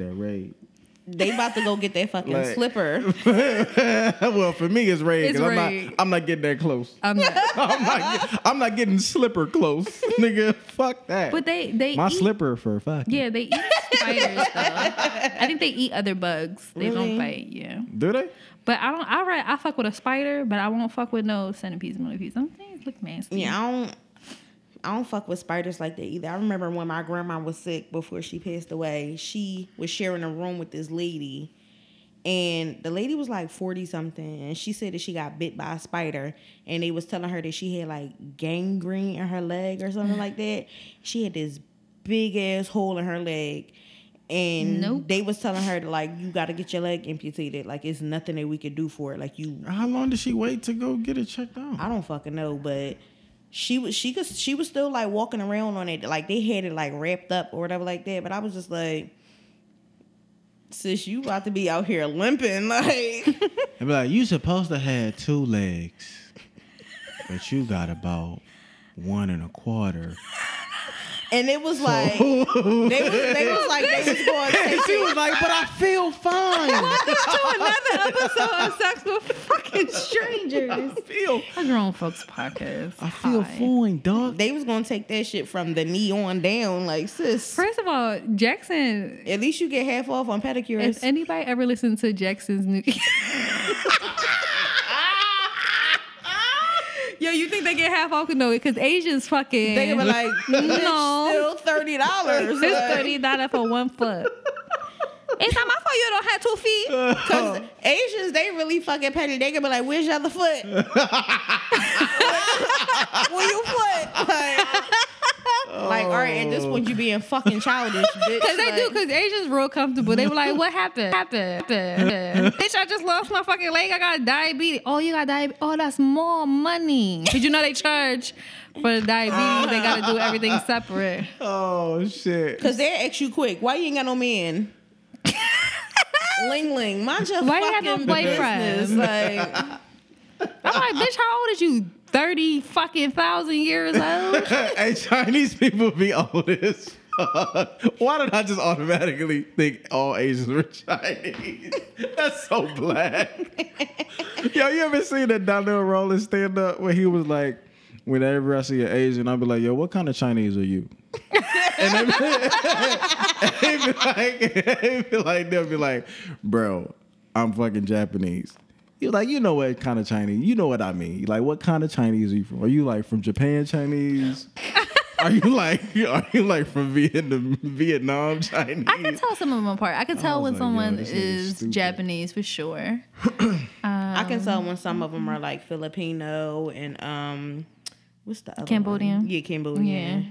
that raid. They about to go get that fucking Like- slipper. well, for me, it's raid It's because I'm raid. not. I'm not getting that close. I'm not. I'm not. get- I'm not getting slipper close, nigga. Fuck that. But they they My eat, slipper for fuck. Yeah, they eat spiders though. I think they eat other bugs. They Really? don't bite. Yeah. Do they? But I don't. I ra- I fuck with a spider, but I won't fuck with no centipedes, millipedes. Some things look nasty. Yeah, I don't. I don't fuck with spiders like that either. I remember when my grandma was sick before she passed away. She was sharing a room with this lady, and the lady was like forty something, and she said that she got bit by a spider, and they was telling her that she had like gangrene in her leg or something like that. She had this big ass hole in her leg. And Nope. they was telling her to like you got to get your leg amputated. Like it's nothing that we could do for it. Like you How long did she wait to go get it checked out? I don't fucking know, but she was she could she was still like walking around on it, like they had it like wrapped up or whatever like that. But I was just like, sis, you about to be out here limping, like. They be like, you supposed to have two legs, but you got about one and a quarter. And it was like they was they was like they was going to take she it. was like, but I feel fine. Welcome to another episode of Sex with Fucking Strangers. I feel, A grown folks podcast. I feel Hi. fine, dog. They was gonna take that shit from the knee on down, like sis. First of all, Jackson. At least you get half off on pedicures. If anybody ever listened to Jackson's new. Yo, you think they get half off? No, it because Asians fucking. they were like, No. no, still thirty dollars. It's thirty dollars for one foot. It's not my fault you don't have two feet. Cause Asians, they really fucking petty. They can be like, "Where's your other foot? Where you foot?" Like, like, all right, at this point, you being fucking childish, bitch. Cause they do, cause Asians real comfortable. They were like, "What happened? Happened? happened? Bitch, I just lost my fucking leg. I got diabetes. Oh, you got diabetes. Oh, that's more money. Did you know they charge for the diabetes? They got to do everything separate. Oh shit. Cause they ask you quick, why you ain't got no man? Ling ling, mind your Why you have fucking no boyfriend? business. Like, I'm like, bitch, how old is you? Thirty fucking thousand years old. hey, Chinese people be old as fuck. Why did I just automatically think all Asians were Chinese? That's so black. Yo, you ever seen that Donnell Rawlings stand up where he was like, whenever I see an Asian, I'll be like, yo, what kind of Chinese are you? And they be, they be like, they be like, they'll be like, bro, I'm fucking Japanese. You're like, you know what kind of Chinese? You know what I mean? Like, what kind of Chinese are you from? Are you like from Japan Chinese? Are you like are you like from Vietnam Vietnam Chinese? I can tell some of them apart. I can tell was when like, someone is stupid. Japanese for sure. I can tell when some of them are like Filipino and um, what's the other Cambodian? One? Yeah, Cambodian. Yeah.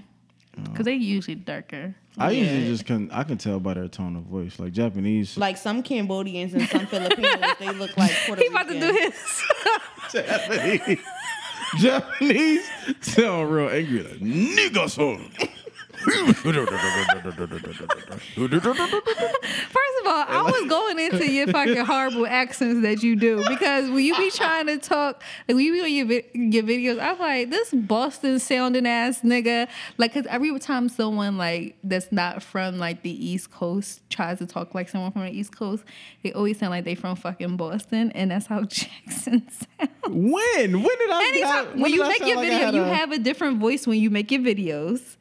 Because they usually darker. I usually just can I can tell by their tone of voice. Like Japanese Like some Cambodians and some Filipinos, they look like Puerto He about to do his. Japanese Japanese sound real angry like nigga son. First of all, I was going into your fucking horrible accents that you do because when you be trying to talk, like when you be on your, vi- your videos, I'm like, this Boston sounding ass nigga. Like, cause every time someone like that's not from like the East Coast tries to talk like someone from the East Coast, they always sound like they from fucking Boston, and that's how Jackson sounds. when? When did I Anytime when when you I make your like video, had you have a different voice when you make your videos.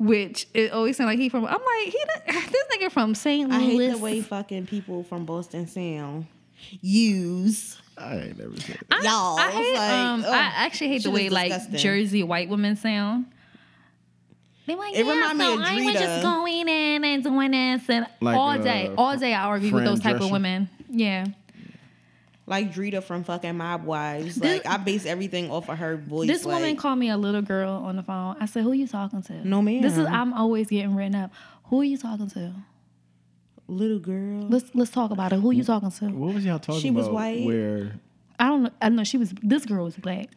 Which it always sound like he from. I'm like he this nigga from St. Louis. I hate the way fucking people from Boston sound. Use I ain't never said that. I, Y'all, I hate. like, um, ugh, I actually hate the way is like. Jersey white women sound. They like, It yeah, remind me so of I was just going in and doing this and Like, all uh, day, all day. I argue with those type of women. Yeah, like Drita from fucking Mob Wives. This- Like I base everything off of her voice. this like, woman called me a little girl on the phone. I said, "Who you talking to?" No, ma'am. This is I'm always getting written up. Who are you talking to? little girl. Let's let's talk about it. Who are you talking to? What was y'all talking She was about? white. Where I don't know. I know she was. This girl was black.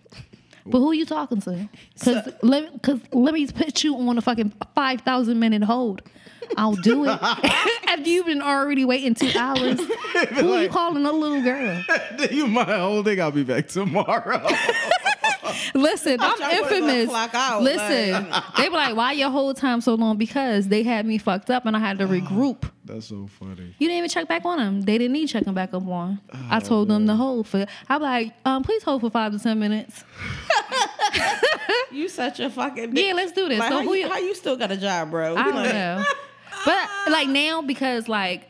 But who are you talking to? Cause let let, cause let me put you on a fucking five thousand minute hold. I'll do it. After you've been already waiting two hours, who are you calling a little girl? you my whole thing, I'll be back tomorrow. Listen, I'm trying to put a little infamous. out, Listen, they were like, "Why your whole time so long?" Because they had me fucked up, and I had to regroup. That's so funny. You didn't even check back on them. They didn't need checking back up on. I told them to hold for. I'm like, um, please hold for five to ten minutes. You such a fucking Yeah, let's do this. Like, So how, who you, you- how you still got a job, bro? I don't know. But like now, because like,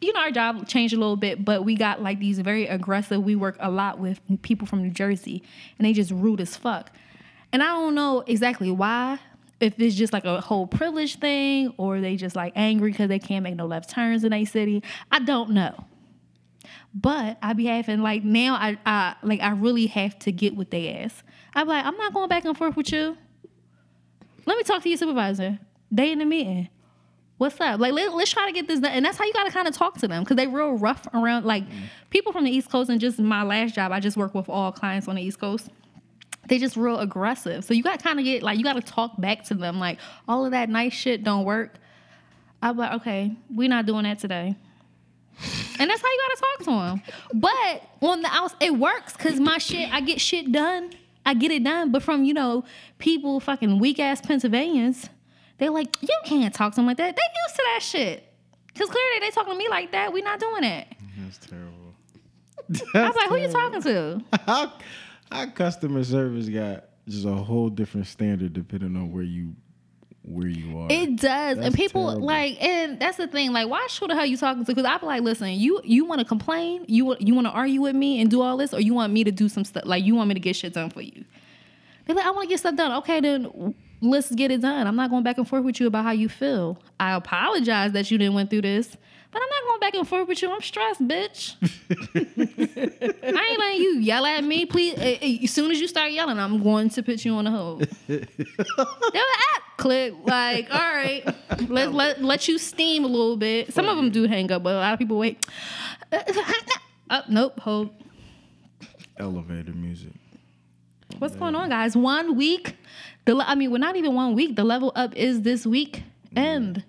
you know, our job changed a little bit, but we got like these very aggressive. We work a lot with people from New Jersey, and they just rude as fuck. And I don't know exactly why. If it's just like a whole privilege thing, or they just like angry because they can't make no left turns in a city. I don't know. But I be having like now I, I like I really have to get with they ass. I be like, I'm not going back and forth with you. Let me talk to your supervisor. They in the meeting. What's up? Like let, us try to get this done. And that's how you gotta kind of talk to them because they real rough around like mm-hmm. people from the East Coast and just my last job, I just work with all clients on the East Coast. They just real aggressive. So you gotta kind of get like you gotta talk back to them. Like all of that nice shit don't work. I'm like, okay, we're not doing that today. And that's how you gotta talk to them. But on the outs, it works because my shit, I get shit done. I get it done. But from, you know, people fucking weak ass Pennsylvanians, they're like, you can't talk to them like that. They used to that shit. Cause clearly they talking to me like that. We not doing it. That's terrible. I was like, who you talking to? Our, our customer service got just a whole different standard depending on where you where you are. It does, and people terrible. like, and that's the thing. Like, why should the hell you talking to? Because I be like, listen, you you want to complain, you you want to argue with me and do all this, or you want me to do some stuff? Like, you want me to get shit done for you? They're like, I want to get stuff done. Okay, then let's get it done. I'm not going back and forth with you about how you feel. I apologize that you didn't went through this, but I'm not going back and forth with you. I'm stressed, bitch. I ain't letting you yell at me. Please, eh, eh, as soon as you start yelling, I'm going to put you on the hold. They're like, ah, click. Like, all right, let let let you steam a little bit. Some of them do hang up, but a lot of people wait. Up, nope, hold. Elevator music. What's going on, guys? One week. The le- I mean, we're not even one week. The level up is this week. And mm-hmm.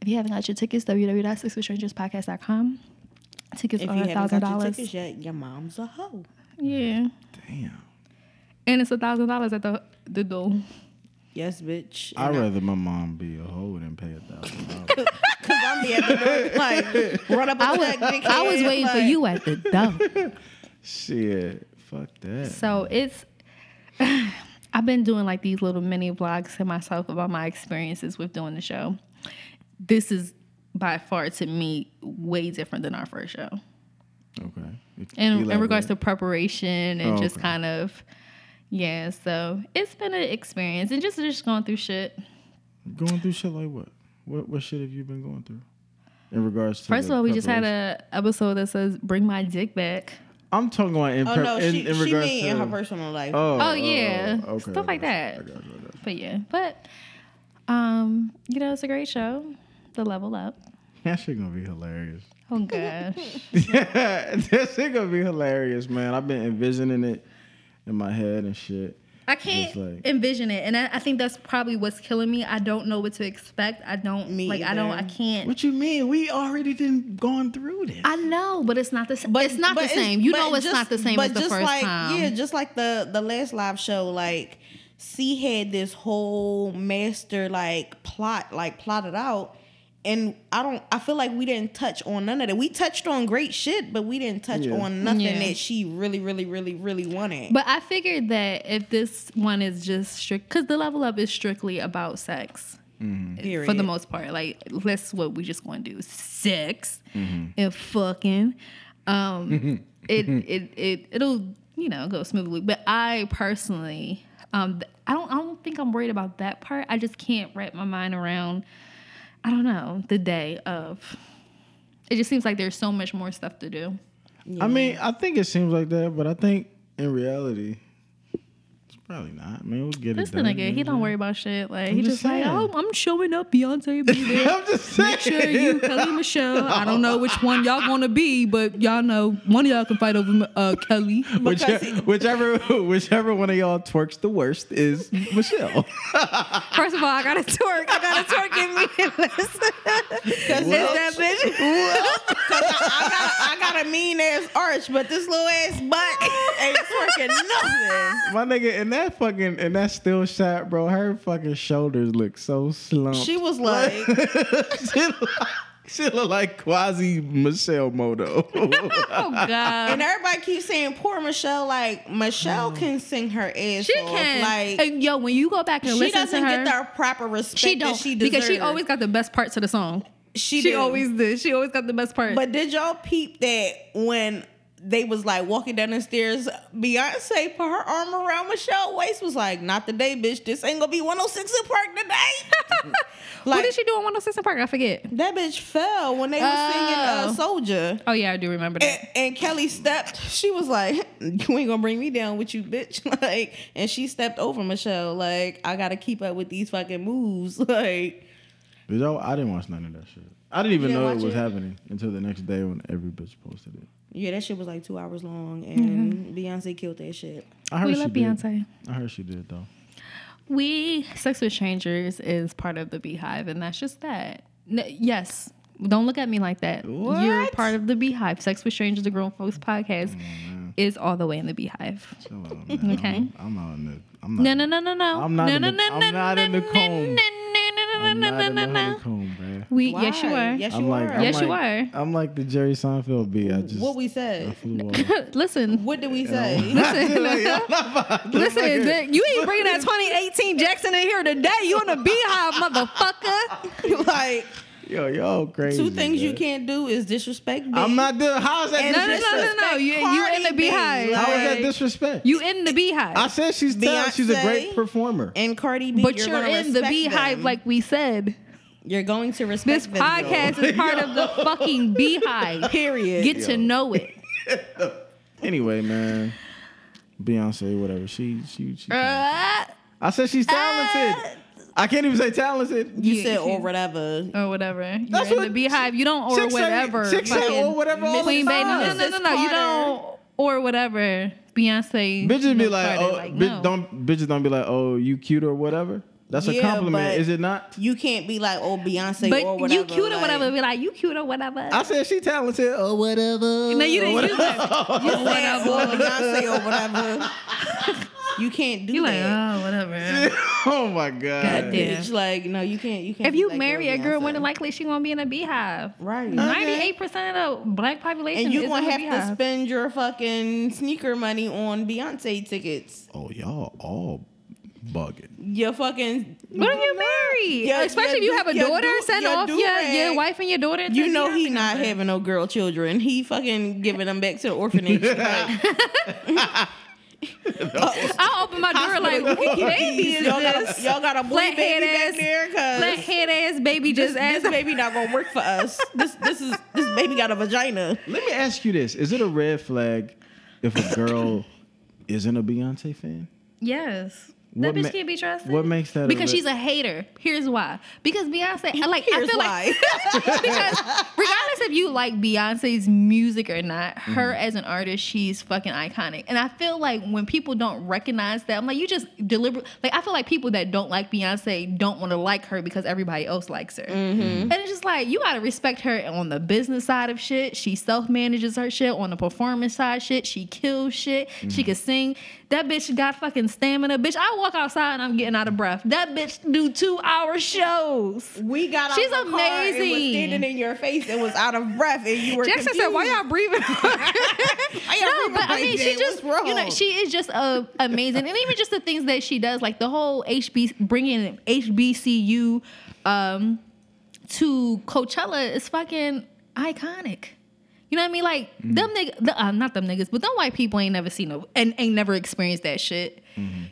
if you haven't got your tickets, www.sexwithstrangerspodcast.com. Tickets If are you a thousand dollars. tickets yet, your mom's a hoe. Yeah, Damn. and it's a thousand dollars at the the door. Yes, bitch. I'd And I- rather my mom be a hoe than pay a thousand dollars. Cause I'm the door, like run up a I was check. I was waiting for you at the door. Shit. Fuck that. So it's I've been doing like these little mini vlogs to myself about my experiences with doing the show. This is by far to me way different than our first show. okay. In, in regards to preparation and Oh, just okay. kind of yeah, so it's been an experience and just just going through shit. going through shit like what? What what shit have you been going through? In regards to First of all, we just had a episode that says "Bring my dick back." I'm talking about in, Oh pre- no, in, she in she regards to in her personal life. Oh, Oh, yeah. okay, Stuff like that. I got you, I got you. But yeah, but um, you know, it's a great show. The level up. That shit gonna be hilarious. Oh gosh. Yeah, that shit gonna be hilarious, man. I've been envisioning it in my head and shit. I can't like- envision it, and I, I think that's probably what's killing me. I don't know what to expect. I don't Me like. I don't. I can't. What you mean? We already done gone through this. I know, but it's not the same. But it's not the same. You know, it's just- not the same but as the just first like, time. Yeah, just like the the last live show, like C had this whole master like plot, like plotted out. And I don't I feel like we didn't touch on none of that. We touched on great shit, but we didn't touch Yeah. on nothing Yeah. that she really, really, really, really wanted. But I figured that if this one is just strict, because the level up is strictly about sex. for the most part. Like that's what we just going to do: sex Mm-hmm. and fucking. Um, it it it it'll you know go smoothly. But I personally, um, I don't I don't think I'm worried about that part. I just can't wrap my mind around. I don't know the day of. It just seems like there's so much more stuff to do. I mean, I think it seems like that, but I think in reality, probably not. I mean, we'll get This it the done. nigga, he don't worry about shit. Like I'm he just just like, oh, I'm showing up. Beyonce be there. I'm just saying. Make sure you, Kelly Michelle. I don't know which one y'all gonna be, but y'all know one of y'all can fight over uh, Kelly. Whichever, whichever, whichever one of y'all twerks the worst is Michelle. First of all, I gotta twerk. I gotta twerk in me. Cause Is that bitch? Cause I got, I got a mean ass arch, but this little ass butt ain't twerking nothing. My nigga, in that fucking and that still shot, bro, her fucking shoulders look so slumped. She was like, she, look, she look like quasi Michelle Moto. Oh God. and everybody keeps saying poor Michelle. Like Michelle mm. can sing her ass she off. can. Like and yo, when you go back and listen, she listen doesn't to her, get the proper respect she that don't she deserves. because she always got the best parts of the song. she, She do. always did. She always got the best part. But did y'all peep that when they was like walking down the stairs, Beyonce put her arm around Michelle waist was like, "Not today, bitch. This ain't gonna be 106 & Park today." what did she do on 106 & Park? I forget. that bitch fell when they was singing uh, Oh. Soldier. Oh yeah, I do remember that. And, and Kelly stepped. She was like, "You ain't gonna bring me down with you, bitch!" Like, and she stepped over Michelle. Like, I gotta keep up with these fucking moves. Like, But yo, I didn't watch none of that shit. I didn't even didn't know it was it? happening until the next day when every bitch posted it. Yeah, that shit was like two hours long, and mm-hmm. Beyonce killed that shit. I heard we she love did. Beyonce. I heard she did though. We Sex with Strangers is part of the Beehive, and that's just that. N- yes, don't look at me like that. You're part of the Beehive. Sex with Strangers, the Grown Folks podcast, oh, is all the way in the Beehive. Chill out, man. Okay. I'm, I'm out in the. I'm not. No, no, no, no, no. I'm not no, in no, the- no, I'm no, not in the no, comb. No, no, no, I'm no, not no, in no, the no. honeycomb, man. We yes, you Why? are. Yes, I'm you like, are. I'm Yes, you like, are. I'm like the Jerry Seinfeld beat. I just what we said. Listen, What did we say? listen, Like, I'm not about to listen. that- You ain't bringing that 2018 Jackson in here today. You in the Beehive, motherfucker. like Yo, yo, crazy. two things you can't do is disrespect. I'm not doing. How is that And No, no, no, no, no. You, you in the Beehive. like- How is that disrespect? You in the Beehive. I said she's talented. She's a great performer. and Cardi B. but you're, you're, in the Beehive, them. like we said. you're going to respect This them, though. podcast is part of the fucking Beehive. Period. Get to know it. Anyway, man, Beyonce, whatever. She, she, she. Uh, I said she's talented. I can't even say talented. you Yeah, said or whatever. or whatever. That's You're in what- the Beehive. You don't or Chicks whatever. chicks say fucking or whatever all the Queen Bey. No, no, no, no, no. You don't or whatever. Beyonce. Bitches be like, Carter, oh, like, bitch, no. don't bitches don't be like, oh, you cute or whatever. That's a compliment, is it not? You can't be like, oh, Beyonce But or whatever. you cute or whatever. Be like, you cute or whatever. I said she talented or whatever. no, you didn't use whatever. that. You said or Beyonce or whatever. You can't do You like, that. oh, whatever. oh my god. God damn. Bitch, like no, you can't. You can't. If you like, marry a girl, Beyonce." more than likely she gonna be in a beehive. right? Ninety-eight percent of the black population And you're is gonna in a have to spend your fucking sneaker money on Beyonce tickets. Oh, y'all all bugging. Your fucking. What if you married? Yeah, Especially yeah, if you have a yeah, daughter, do- send yeah, off do your, rag. your wife and your daughter. You know he not having no girl children. He fucking giving them back to the orphanage. Like, I'll open my door like, hospital what baby is y'all got a, y'all got a boy Flat baby head back ass- there, Flat head ass baby just ass. this baby not gonna work for us. This this is this baby got a vagina. Let me ask you this: Is it a red flag if a girl isn't a Beyonce fan? Yes. What that bitch ma- can't be trusted. what makes that Because re- she's a hater. Here's why. Because Beyonce, I like. I feel why. like because regardless if you like Beyonce's music or not, her mm-hmm. as an artist, she's fucking iconic. And I feel like when people don't recognize that, I'm like, you just deliberate. Like I feel like people that don't like Beyonce don't want to like her because everybody else likes her. Mm-hmm. And it's just like you gotta respect her on the business side of shit. She self manages her shit on the performance side. Shit, she kills shit. She mm-hmm. can sing. That bitch got fucking stamina. Bitch, I walk outside and I'm getting out of breath. That bitch do two hour shows. We got out She's the car was amazing. standing in your face and was out of breath and you were Jackson confused. said, "Why y'all breathing?" No, but I mean, she just you know she is just uh, amazing, and even just the things that she does, like the whole HB bringing HBCU um, to Coachella is fucking iconic. You know what I mean? Like them niggas, the, uh, not them niggas, but them white people ain't never seen no and ain't never experienced that shit.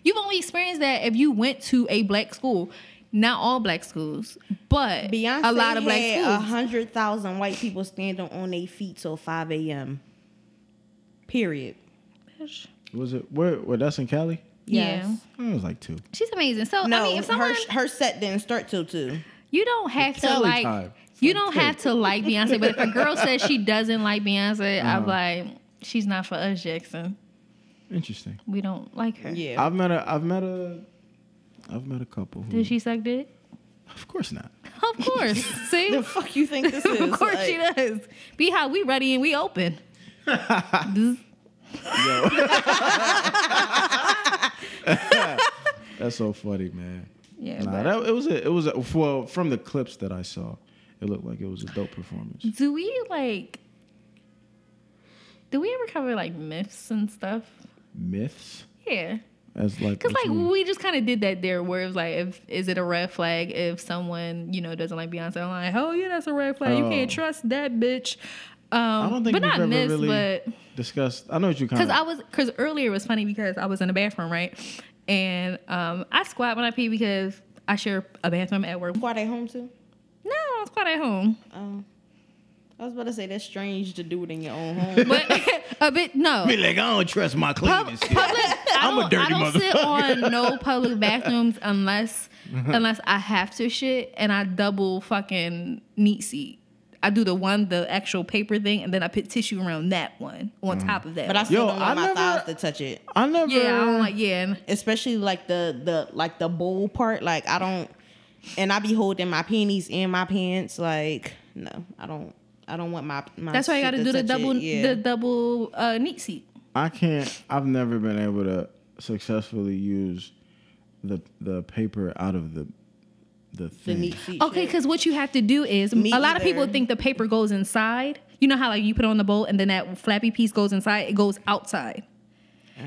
You've only experienced that if you went to a black school. Not all black schools, but Beyonce a lot of black had a schools. hundred thousand white people standing on their feet till five a.m. Period. Was it where? Where that's in Cali? Yeah. It was like two. She's amazing. So No, I mean, if someone her her set didn't start till two. You don't have to Cali like. time. It's You don't have to like Beyonce, but if a girl says she doesn't like Beyonce, I'm Uh-huh. like, she's not for us, Jackson. Interesting. We don't like her. Yeah. I've met a. I've met a. I've met a couple. Who, Did she suck dick? Of course not. Of course. See? The fuck you think this is? of course Like, she does. Be how we ready and we open. Bzz. Yo. That's so funny, man. yeah. Nah, that, it was a, it was a, well from the clips that I saw, it looked like it was a dope performance. do we like do we ever cover like myths and stuff? Myths Yeah. as like Cause like mean? we just kind of did that there, where it was like, if is it a red flag if someone you know doesn't like Beyonce? I'm like, oh yeah, that's a red flag. You can't Oh. trust that bitch. Um, I don't think but we've not ever myths, really but discussed. I know what you kind because. I was because earlier it was funny because I was in the bathroom right, and um, I squat when I pee because I share a bathroom at work. Why they home too? No, I squat at home, Um, I was about to say that's strange to do it in your own home. but a bit no. Be like, I don't trust my Pub- cleaning skills. public, I I'm a don't, dirty I don't sit motherfucker. on no public bathrooms unless unless I have to shit and I double fucking neat seat. I do the one, the actual paper thing, and then I put tissue around that one on Mm. top of that. but I still Yo, don't want my never- thighs to touch it. I never. yeah, I don't like yeah. and- especially like the the like the bowl part. Like I don't, and I be holding my panties in my pants. Like no, I don't. I don't want my. my That's why you got to do the double Yeah. the double uh, neat seat. I can't. I've never been able to successfully use the the paper out of the the the thing. neat seat. Okay, because what you have to do is Me a lot of people think the paper goes inside. You know how like you put it on the bowl and then that flappy piece goes inside. It goes outside.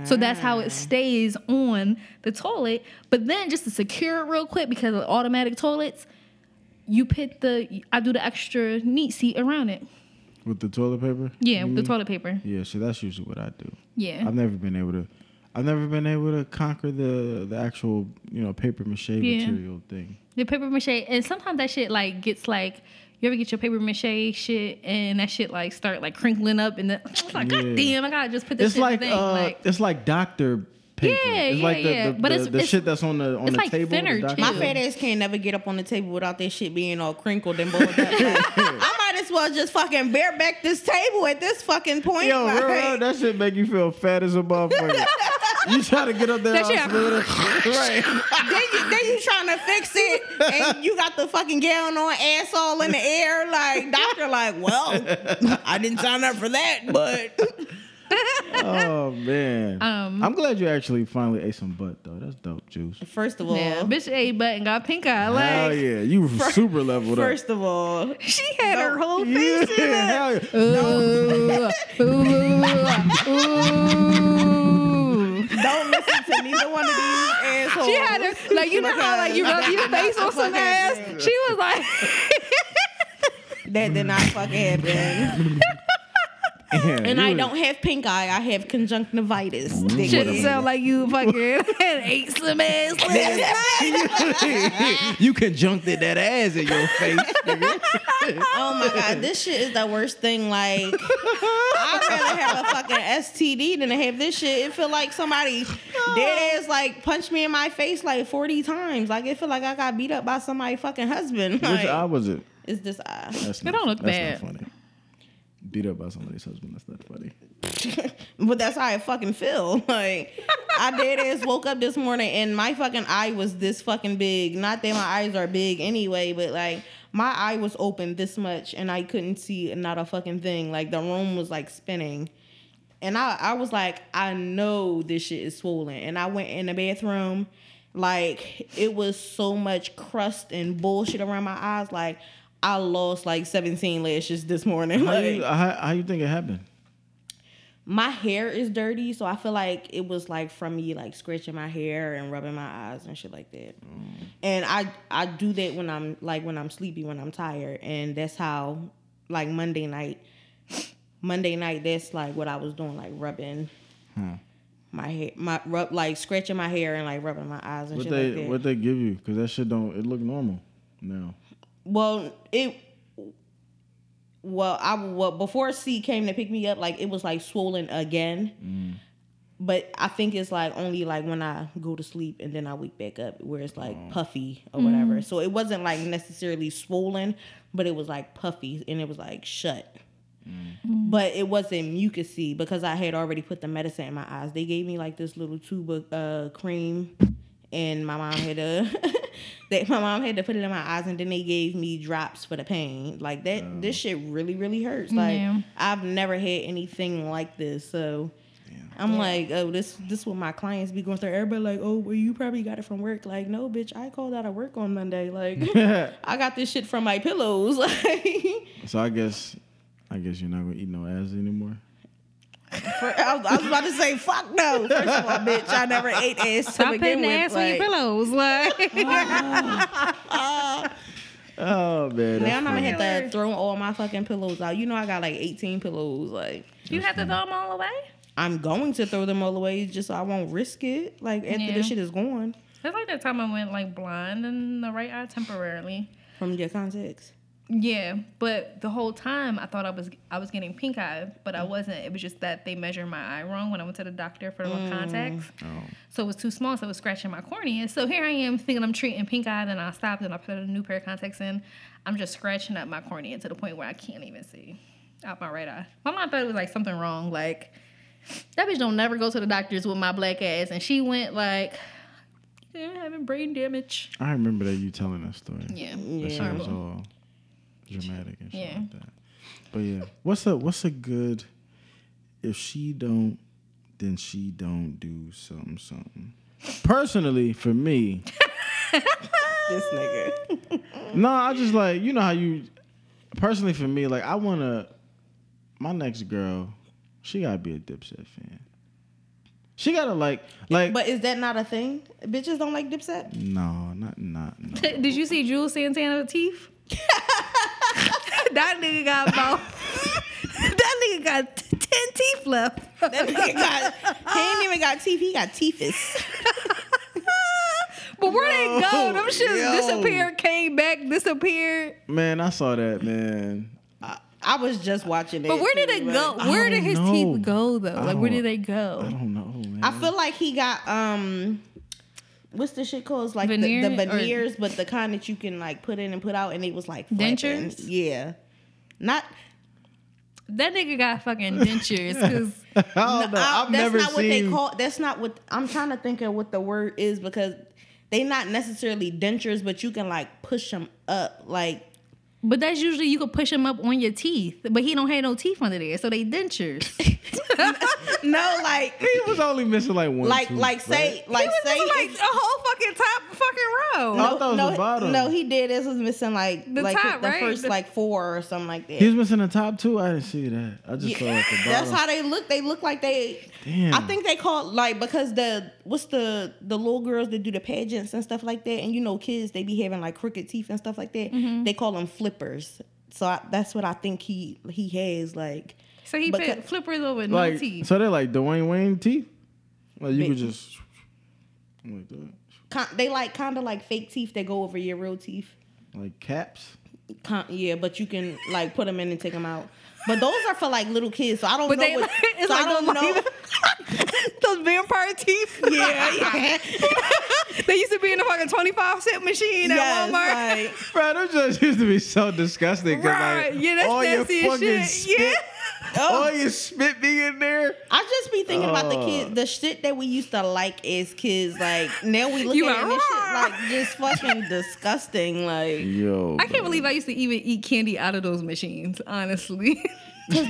So that's how it mm. stays on the toilet. But then just to secure it real quick because of automatic toilets, you put the I do the extra neat seat around it. with the toilet paper. Yeah, with the toilet paper. Yeah, so that's usually what I do. Yeah. I've never been able to. I've never been able to conquer the the actual you know paper mache Yeah. material thing. The paper mache, and sometimes that shit like gets like, you ever get your paper mache shit and that shit like start like crinkling up and then like, Yeah. god damn, I gotta just put this It's shit like in the thing. uh, like, it's like doctor paper. Yeah, it's yeah, like the, yeah. the, But the, it's- the it's- shit that's on the on it's the like table. the thinner, doctor- My fat ass can't never get up on the table without that shit being all crinkled and balled up. Like, I might as well just fucking bareback this table at this fucking point. Yo, like, real, real, that shit make you feel fat as a motherfucker. you try to get up there, That shit- right? then, you, then you trying to fix it and you got the fucking gown on, ass all in the air. Like, doctor, like, well, I didn't sign up for that, but Oh man, Um, I'm glad you actually finally ate some butt though. That's dope, juice. first of all, yeah, bitch ate butt and got pink eye. Like, Hell yeah, you were super leveled up. first of all, she had her whole Yeah, face in it. hell yeah. Ooh, ooh, ooh. Don't listen to neither one of these assholes. She had her like you know how like you rub your face on some ass. She was like, that did not fucking happen. Damn, And I don't have pink eye. I have conjunctivitis. Mm, shit Dickhead. sound like you fucking ate some ass. you conjuncted that ass in your face. nigga. Oh my god, this shit is the worst thing. Like, I'd rather have a fucking STD than to have this shit. It feel like somebody dead oh. ass like punched me in my face like forty times. Like it feel like I got beat up by somebody fucking husband. Which eye was it? it's this eye. That's It don't look that's bad. Not funny. Beat up by somebody's husband. That's not funny. But that's how I fucking feel. Like I dead ass woke up this morning and my fucking eye was this fucking big. Not that my eyes are big anyway, but like my eye was open this much and I couldn't see not a fucking thing. Like the room was like spinning. And I, I was like, I know this shit is swollen. And I went in the bathroom, like it was so much crust and bullshit around my eyes. Like I lost like 17 lashes this morning. How Like, you, how, how you think it happened? my hair is dirty, so I feel like it was like from me like scratching my hair and rubbing my eyes and shit like that. Mm. And I I do that when I'm like when I'm sleepy, when I'm tired, and that's how like Monday night. Monday night, that's like what I was doing, like rubbing hmm. my hair, my rub like scratching my hair and like rubbing my eyes and What shit they like that. what they give you? Because that shit don't. It look normal now. Well, it. Well, I well before C came to pick me up, like it was like swollen again. Mm. But I think it's like only like when I go to sleep and then I wake back up where it's like oh. puffy or whatever. Mm. So it wasn't like necessarily swollen, but it was like puffy and it was like shut. Mm. But it wasn't mucusy because I had already put the medicine in my eyes. They gave me like this little tube of uh, cream, and my mom had a that my mom had to put it in my eyes, and then they gave me drops for the pain. Like that, this shit really, really hurts. Like Yeah. I've never had anything like this, so. I'm like, oh, this this what my clients be going through. Everybody like, oh, well, you probably got it from work. Like, no, bitch, I called out of work on Monday. Like, I got this shit from my pillows. Like, so I guess, I guess you're not gonna eat no ass anymore. For, I, was, I was about to say, fuck no. First of all, bitch, I never ate ass to Stop begin putting the with. ass on your pillows. Like, Oh man, Now I'm gonna have to throw all my fucking pillows out. You know I got like 18 pillows. Like you have to throw them all away. I'm going to throw them all away just so I won't risk it. Like after Yeah. the shit is gone It's like that time I went like blind in the right eye temporarily. from your contacts. Yeah, but the whole time I thought I was I was getting pink eye, but I wasn't. It was just that they measured my eye wrong when I went to the doctor for the mm. contacts. Oh. So it was too small, so it was scratching my cornea. So here I am thinking I'm treating pink eye, then I stopped and I put a new pair of contacts in. I'm just scratching up my cornea to the point where I can't even see out my right eye. My mom thought it was like something wrong. Like that bitch don't never go to the doctors with my black ass, and she went like, yeah, having brain damage. I remember that you telling that story. Yeah, That shit was horrible. all dramatic and shit Yeah. like that. But yeah, what's a what's a good if she don't then she don't do something something. Personally, for me, This nigga. no, I just like you know how you. Personally, for me, like I wanna, my next girl, she gotta be a Dipset fan. She gotta like like But is that not a thing? Bitches don't like Dipset. no, not not no. Did you see Juelz Santana with teeth? that nigga got about that nigga got t- ten teeth left. That nigga got. He ain't even got teeth. He got teethus. But where they go? Them shits yo. disappeared, came back, disappeared. Man, I saw that man. I was just watching it. But where did it go? I Where did his know. teeth go though? Like where did they go? I don't know, man. I feel like he got um. What's the shit called? It's like the, Veneer the or- veneers, but the kind that you can like put in and put out, and it was like flapping. Dentures? Yeah, not. That nigga got fucking dentures because I don't know. I- I've that's never not what seen. they call. That's not what I'm trying to think of. What the word is because they not necessarily dentures, but you can like push them up. Like but that's usually you can push them up on your teeth. But he don't have no teeth under there, so they dentures. no, like he was only missing like one. like tooth, like right? say like he say like a whole fucking top fucking row. I thought it was no, bottom. no, he did. This was missing like The like top, the right? first The- like four or something like that. He was missing the top two. I didn't see that. I just saw at the bottom. That's how they look. They look like they. Damn. I think they call like because the what's the the little girls that do the pageants and stuff like that, and you know kids they be having like crooked teeth and stuff like that. Mm-hmm. They call them flippers. So I, that's what I think he he has like. So he Because- put flippers over no like teeth. so they're like Dwayne Wayne teeth. Like you Big. could just like that, Con- they like kind of like fake teeth that go over your real teeth. like caps. Con- yeah, but you can like put them in and take them out. But those are for like little kids, so I don't But know. they what, it's so I don't those, know. like, those vampire teeth. yeah, yeah. they used to be in the fucking 25 cent machine at Walmart. like, Bro, those just used to be so disgusting. 'cause, Right, Like, yeah, that's all your nasty as fucking shit. spit, Yeah. Oh. all your spit be in there. I just be thinking about the kids, uh. the shit that we used to like as kids. Like now we look You at it and this shit are- like just fucking disgusting. Like Yo, I can't believe I used to even eat candy out of those machines, honestly. cause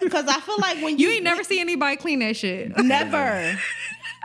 because I feel like when you, you ain't never see anybody clean that shit. never.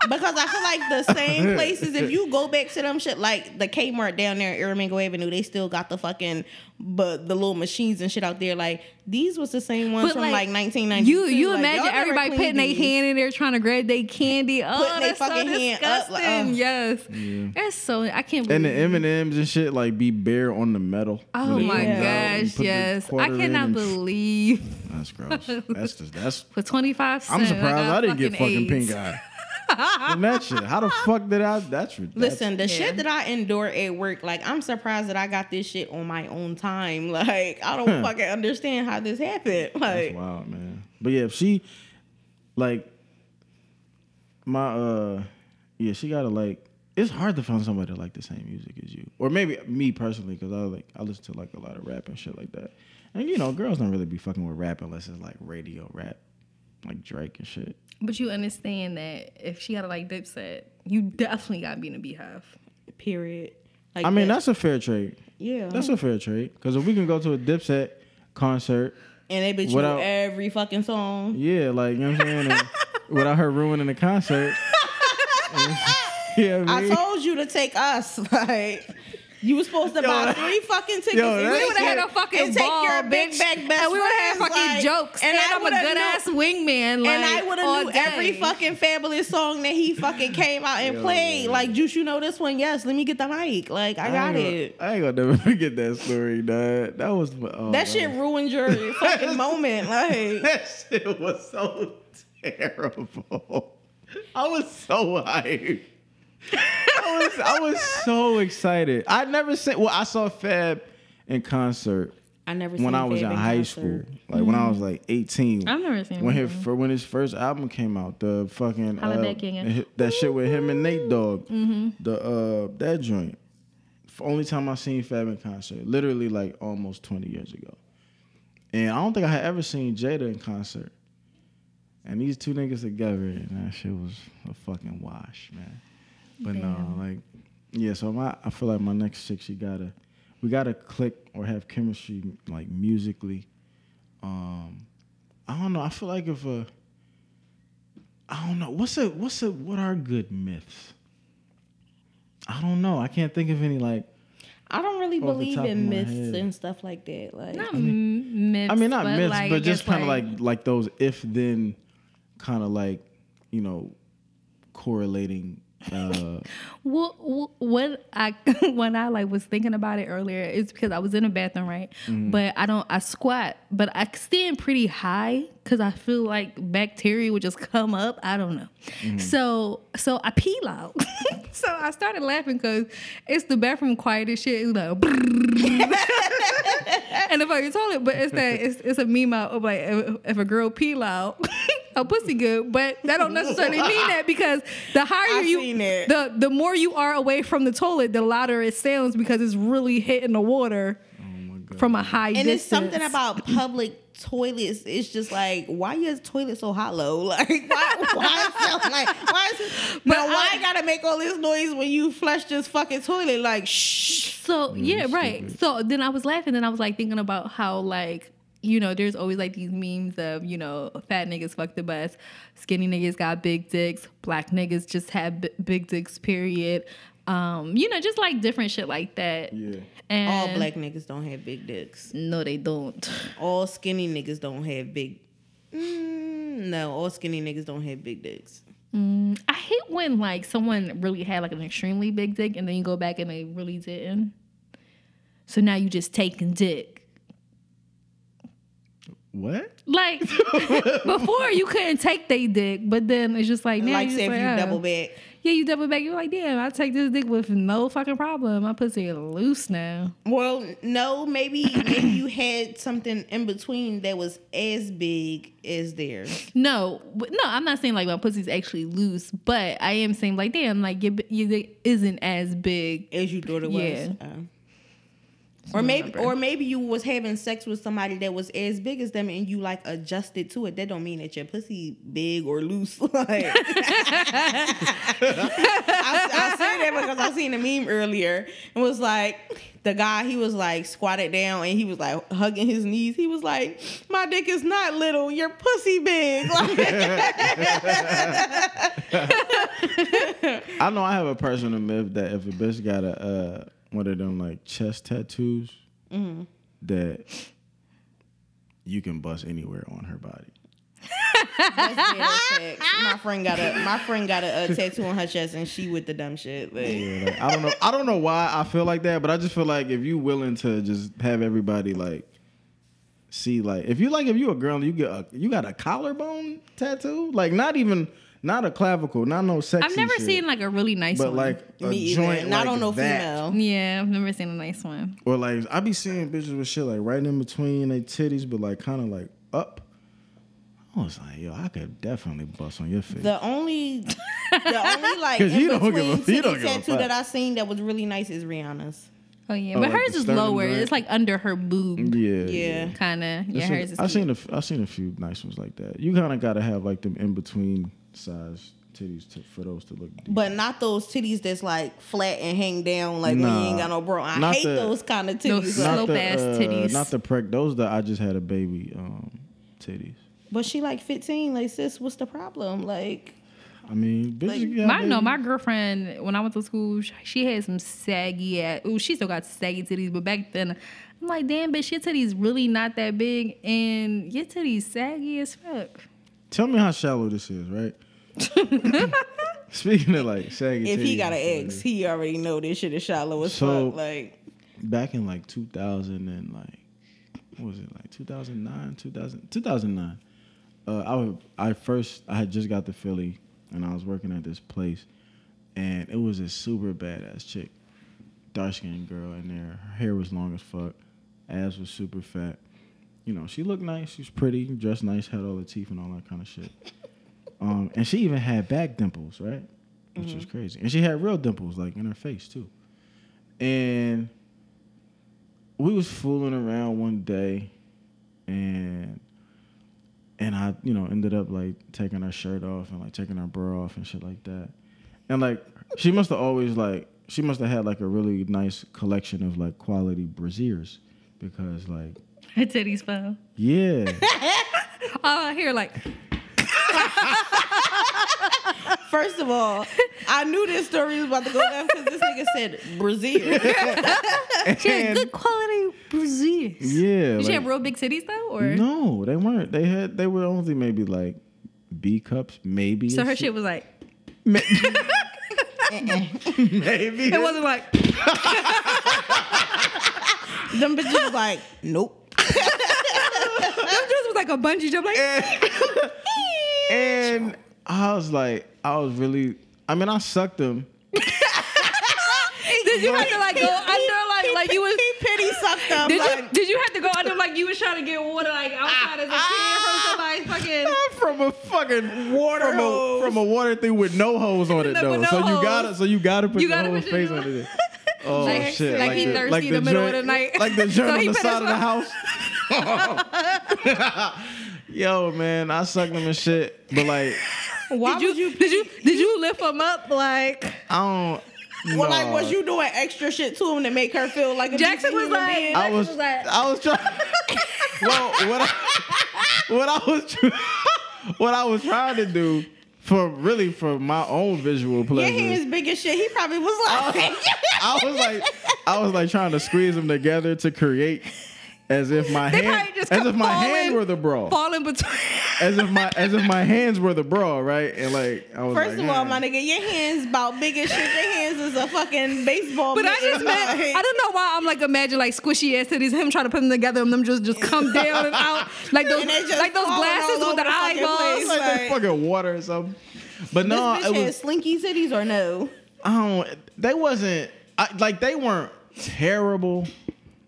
Because I feel like the same places, if you go back to them shit, like the Kmart down there at Aramingo Avenue, they still got the fucking, but the little machines and shit out there. Like these was the same ones But, from like, like 1992. You you Like, imagine everybody putting their hand in there trying to grab their candy. Oh, Putting they that's so fucking hand up, like, disgusting. Oh. yes, Yeah. that's so. I can't believe. and the M and M's and shit like be bare on the metal. Oh my come gosh, yes. I cannot believe That's gross. That's just that's. for 25 cents. I'm surprised I, got didn't get fucking AIDS. pink eye. From that shit. How the fuck did I? That's rid- that's- Listen, the Yeah. shit that I endure at work, like I'm surprised that I got this shit on my own time. Like I don't fucking understand how this happened. That's Like wild, man. But yeah, if she like my uh yeah, she gotta like it's hard to find somebody that like the same music as you. Or maybe me personally, because I like I listen to like a lot of rap and shit like that. And you know, girls don't really be fucking with rap unless it's like radio rap. Like Drake and shit. But you understand that if she got to like Dipset, you definitely got to be in a beehive. Period. Like I mean, that- that's a fair trade. yeah. That's a fair trade. Because if we can go to a Dipset concert, and they bitch you without- every fucking song. yeah, like you know what I'm saying, without her ruining the concert. yeah, I told you to take us. Like you were supposed to Yo, buy three fucking tickets. Yo, and We would have had a fucking and take ball, your big bitch. back best and we would have had fucking like, jokes. And And, I I'm a would have good ass wingman. Like, and I would have knew day. every fucking Fabolous song that he fucking came out and Yo, played. man. Like, Juice, you know this one? Yes. Let me get the mic. Like, I got it. Gonna, I ain't gonna never forget that story, dog. That was oh, That shit ruined your fucking moment. Like, That shit was so terrible. I was so hyped. I was I was so excited. I never seen well, I saw Fab in concert I never when seen I was Fab in in high concert. school. Like when I was like 18. I've never seen when him. his for when his first album came out, the fucking uh, Back King. that shit with him and Nate Dogg, Mm-hmm. the uh that joint. Only time I seen Fab in concert, literally like almost twenty years ago, and I don't think I had ever seen Jada in concert. And these two niggas together, and that shit was a fucking wash, man. But no, like, yeah. So my, I feel like my next six, you gotta, we gotta click or have chemistry, like musically. Um, I don't know. I feel like if a, I don't know. What's a what's a what are good myths? I don't know. I can't think of any like. I don't really believe in myths head. and stuff like that. Like, Not m- myths. I mean, not but myths, like, but just kind of like like those if then, kind of like, you know, correlating. Uh, What, what I when I like was thinking about it earlier is because I was in a bathroom, right? Mm-hmm. But I don't I squat, but I stand pretty high because I feel like bacteria would just come up. I don't know. Mm-hmm. So so I pee loud. so I started laughing because it's the bathroom quiet as shit. It's like and the fucking toilet, but it's that it's, it's a meme out of like if, if a girl pee loud, her pussy good, but that don't necessarily mean that because the higher I you seen that. the the more you are away from the toilet, the louder it sounds because it's really hitting the water oh my god. from a high and distance. it's something about public toilets. It's just like, why is toilet so hollow? Like, why? Why it sound like? Why is it? But why I gotta make all this noise when you flush this fucking toilet? Like, shh. So yeah, right. stupid. So then I was laughing, and I was like thinking about how like you know there's always like these memes of you know fat niggas fuck the bus, skinny niggas got big dicks, black niggas just have b- big dicks. Period. Um, you know, just like different shit like that. Yeah. And All black niggas don't have big dicks. No, they don't. All skinny niggas don't have big. Mm, no, all skinny niggas don't have big dicks. I hate when like someone really had like an extremely big dick, and then you go back and they really didn't. So now you just taking dick. What? Like before, you couldn't take they dick, but then it's just like now like, you say just if like, you oh. double back. Yeah, you double back. You're like, damn, I take this dick with no fucking problem. My pussy is loose now. Well, no, maybe maybe you had something in between that was as big as theirs. No, no, I'm not saying like my pussy's actually loose, but I am saying like, damn, like your, your dick isn't as big. as you thought it was. Yeah. Uh, or maybe, or maybe you was having sex with somebody that was as big as them, and you like adjusted to it. That don't mean that your pussy big or loose. like, I, I say that because I seen a meme earlier. It was like the guy. He was like squatted down, and he was like hugging his knees. He was like, "My dick is not little. Your pussy big." Like, I know I have a personal myth that if a bitch got a uh, one of them like chest tattoos, Mm-hmm. that you can bust anywhere on her body. That's dead ass facts. My friend got a my friend got a, a tattoo on her chest, and she with the dumb shit. Like, Yeah, like, I don't know. I don't know why I feel like that, but I just feel like if you willing to just have everybody like see, like if you like if you a girl, you get a you got a collarbone tattoo, like not even not a clavicle, not no sexy. I've never shit, seen like a really nice but one. like a me joint And I like don't know that. female. yeah, I've never seen a nice one. Or like I be seeing bitches with shit like right in between their titties, but like kind of like up. I was like, yo, I could definitely bust on your face. The only, the only like 'Cause in you don't give a- between you titty don't give a tattoo fuck. that I seen that was really nice is Rihanna's. Oh yeah, Oh, but like hers the is sternum lower. joint? It's like under her boob, yeah, Yeah. kind of. Yeah, I seen, hers is. I seen a, f- I seen a few nice ones like that. You kind of gotta have like them in between size titties to, for those to look. Deep. But not those titties that's like flat and hang down like when you ain't got no bra. I hate the- those kind of Those titties. slow- like- Slope ass titties. Not the preg. Those that I just had a baby um, titties. but she like 15. Like, sis, what's the problem? Like, I mean, bitches Like, got My no, my girlfriend when I went to school, sh- she had some saggy ass. Ooh, she still got saggy titties, but back then, I'm like, damn, bitch, your titties really not that big, and your titties saggy as fuck. Tell me how shallow this is, right? Speaking of like saggy, if he got an ex, he already know this shit is shallow as So- fuck. Like, back in like 2000 and like what was it like 2009 2000 2009 uh, I would, I first I had just got to Philly and I was working at this place and it was a super badass chick. Dark skinned girl in there. Her hair was long as fuck. Ass was super fat you know she looked nice she was pretty dressed nice had all the teeth and all that kind of shit. Um, and she even had back dimples right? Which was crazy. And she had real dimples like in her face too. And we was fooling around one day and and I, you know, ended up like taking her shirt off and like taking her bra off and shit like that. And like she must have always like she must have had like a really nice collection of like quality brasiers because like Her titties fell. yeah. All I hear like, first of all, I knew this story was about to go left because this nigga said Brazil. she had good quality Brazil. Yeah. Did she like- have real big titties though, or no, they weren't. They had they were only maybe like B cups, maybe. so and her shit was like maybe. it wasn't like Them bitches was like, nope. Them just was like a bungee jump, like and I was like, I was really. I mean, I sucked them. did you have to like go under like like you was He pity sucked them. did you like, did you have to go under like you was trying to get water like ah, outside as a kid from ah. somebody's fucking from a fucking water from a, hose. from a water thing with no hose on it No, though. with no so you hose. gotta so you gotta put You your gotta whole put face your- under it. Oh Like- shit! like he the, thirsty like in the middle of the night. like the So joint he on the put his side of the house. Yo, man, I sucked them and shit, but like why did you, you did you did you lift them up like I don't. Well, like, no. was you doing extra shit to him to make her feel like a Jackson was human like- being? I was was like- I was trying. well, what I, what I was what I was trying to do for really for my own visual Your he hands big as shit. He probably was like, I was like, I was like trying to squeeze them together to create as if my They hand, probably just as if my hands falling- were the bra, falling between as if my as if my hands were the bra, right? And like, I was First like, of all, "Man." my nigga, your hands about big as shit. Your hands is a fucking baseball. But I just meant I don't know why I'm like imagine like squishy ass titties, him trying to put them together and them just just come down and out like those And they just like those glasses with the the eyeballs. place. like like- fucking water or something. But This no, bitch it had was. slinky titties or no? I don't. They wasn't. I, like they weren't terrible,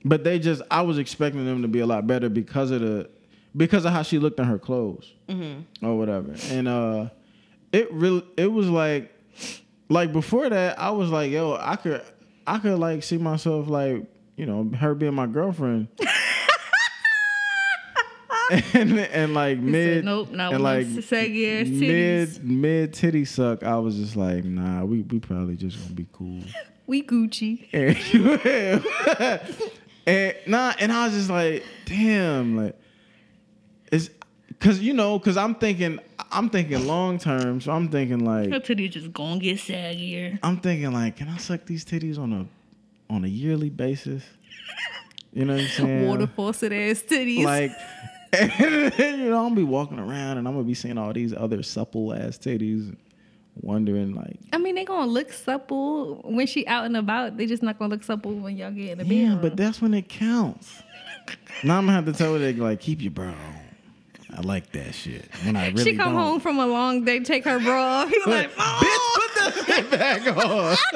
but they just. I was expecting them to be a lot better because of the because of how she looked in her clothes or whatever. And uh, it really it was like like before that I was like yo I could I could like see myself like you know her being my girlfriend. and and like mid nope, not and like those saggy ass titties. mid mid titty suck. I was just like, nah, we we probably just gonna be cool. We Gucci. And, nah, and I was just like, damn, like it's cause you know, cause I'm thinking I'm thinking long term, so I'm thinking Her like titties just gonna get saggier. I'm thinking like, can I suck these titties on a on a yearly basis? You know what I'm saying? Water faucet ass titties. like and, you know, I'm gonna be walking around and I'm gonna be seeing all these other supple ass titties, wondering like, I mean, they gonna look supple when she out and about. They just not gonna look supple when y'all get in the yeah, bedroom. but that's when it counts. now I'm gonna have to tell her they like keep your bra on. I like that shit. When I really she come don't. home from a long day, take her bra off. He like, Bitch, put that shit back on.